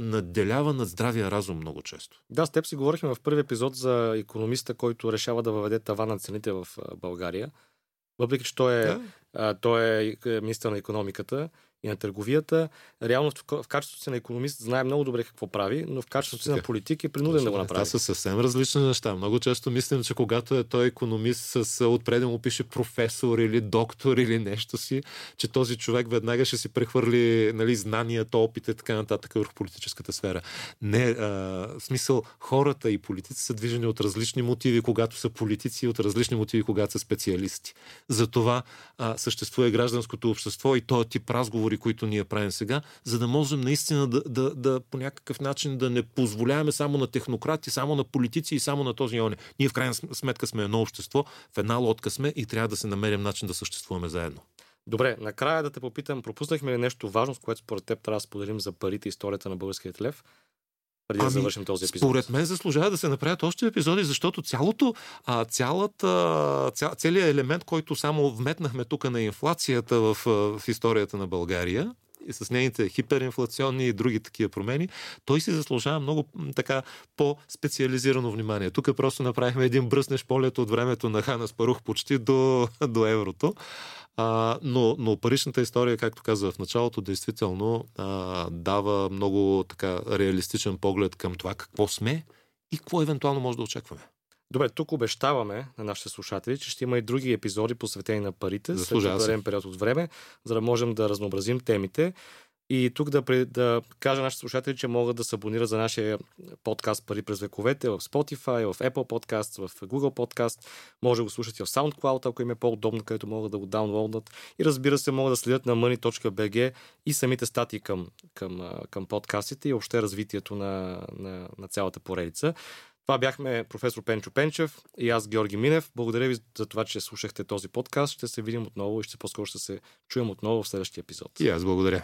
B: надделява над здравия разум много често.
A: Да, с теб си говорихме в първи епизод за економиста, който решава да въведе това на цените в България. Въпреки, че той е, да. той е, е министър на економиката и на търговията. Реално в, качеството си на економист знае много добре какво прави, но в качеството си на политик е принуден да го направи.
B: Това са съвсем различни неща. Много често мислим, че когато е той економист, с отпред му пише професор или доктор или нещо си, че този човек веднага ще си прехвърли нали, знанията, опит и така нататък върху политическата сфера. Не, а, в смисъл, хората и политици са движени от различни мотиви, когато са политици, и от различни мотиви, когато са специалисти. Затова а, съществува гражданското общество и този тип разговор разговори, които ние правим сега, за да можем наистина да, да, да по някакъв начин да не позволяваме само на технократи, само на политици и само на този он. Ние в крайна сметка сме едно общество, в една лодка сме и трябва да се намерим начин да съществуваме заедно.
A: Добре, накрая да те попитам, пропуснахме ли нещо важно, с което според теб трябва да споделим за парите историята на българският лев? Преди ами, да завършим този епизод.
B: Според мен заслужава да се направят още епизоди, защото цялото, а, цялата, ця, целият елемент, който само вметнахме тук на инфлацията в, в историята на България, и с нейните хиперинфлационни и други такива промени, той си заслужава много така по-специализирано внимание. Тук просто направихме един бръснеш полет от времето на Хана Спарух почти до, до еврото. А, но, но паричната история, както каза в началото, действително а, дава много така реалистичен поглед към това какво сме и какво евентуално може да очакваме.
A: Добре, тук обещаваме на нашите слушатели, че ще има и други епизоди посветени на парите
B: след определен
A: период от време, за да можем да разнообразим темите. И тук да, да кажа нашите слушатели, че могат да се абонират за нашия подкаст Пари през вековете в Spotify, в Apple Podcast, в Google Podcast. Може да го слушат и в SoundCloud, ако им е по-удобно, където могат да го даунлоуднат. И разбира се, могат да следят на money.bg и самите статии към, към, към подкастите и въобще развитието на, на, на цялата поредица. Това бяхме професор Пенчо Пенчев и аз Георги Минев. Благодаря ви за това, че слушахте този подкаст. Ще се видим отново и ще по-скоро ще се чуем отново в следващия епизод.
B: И аз благодаря.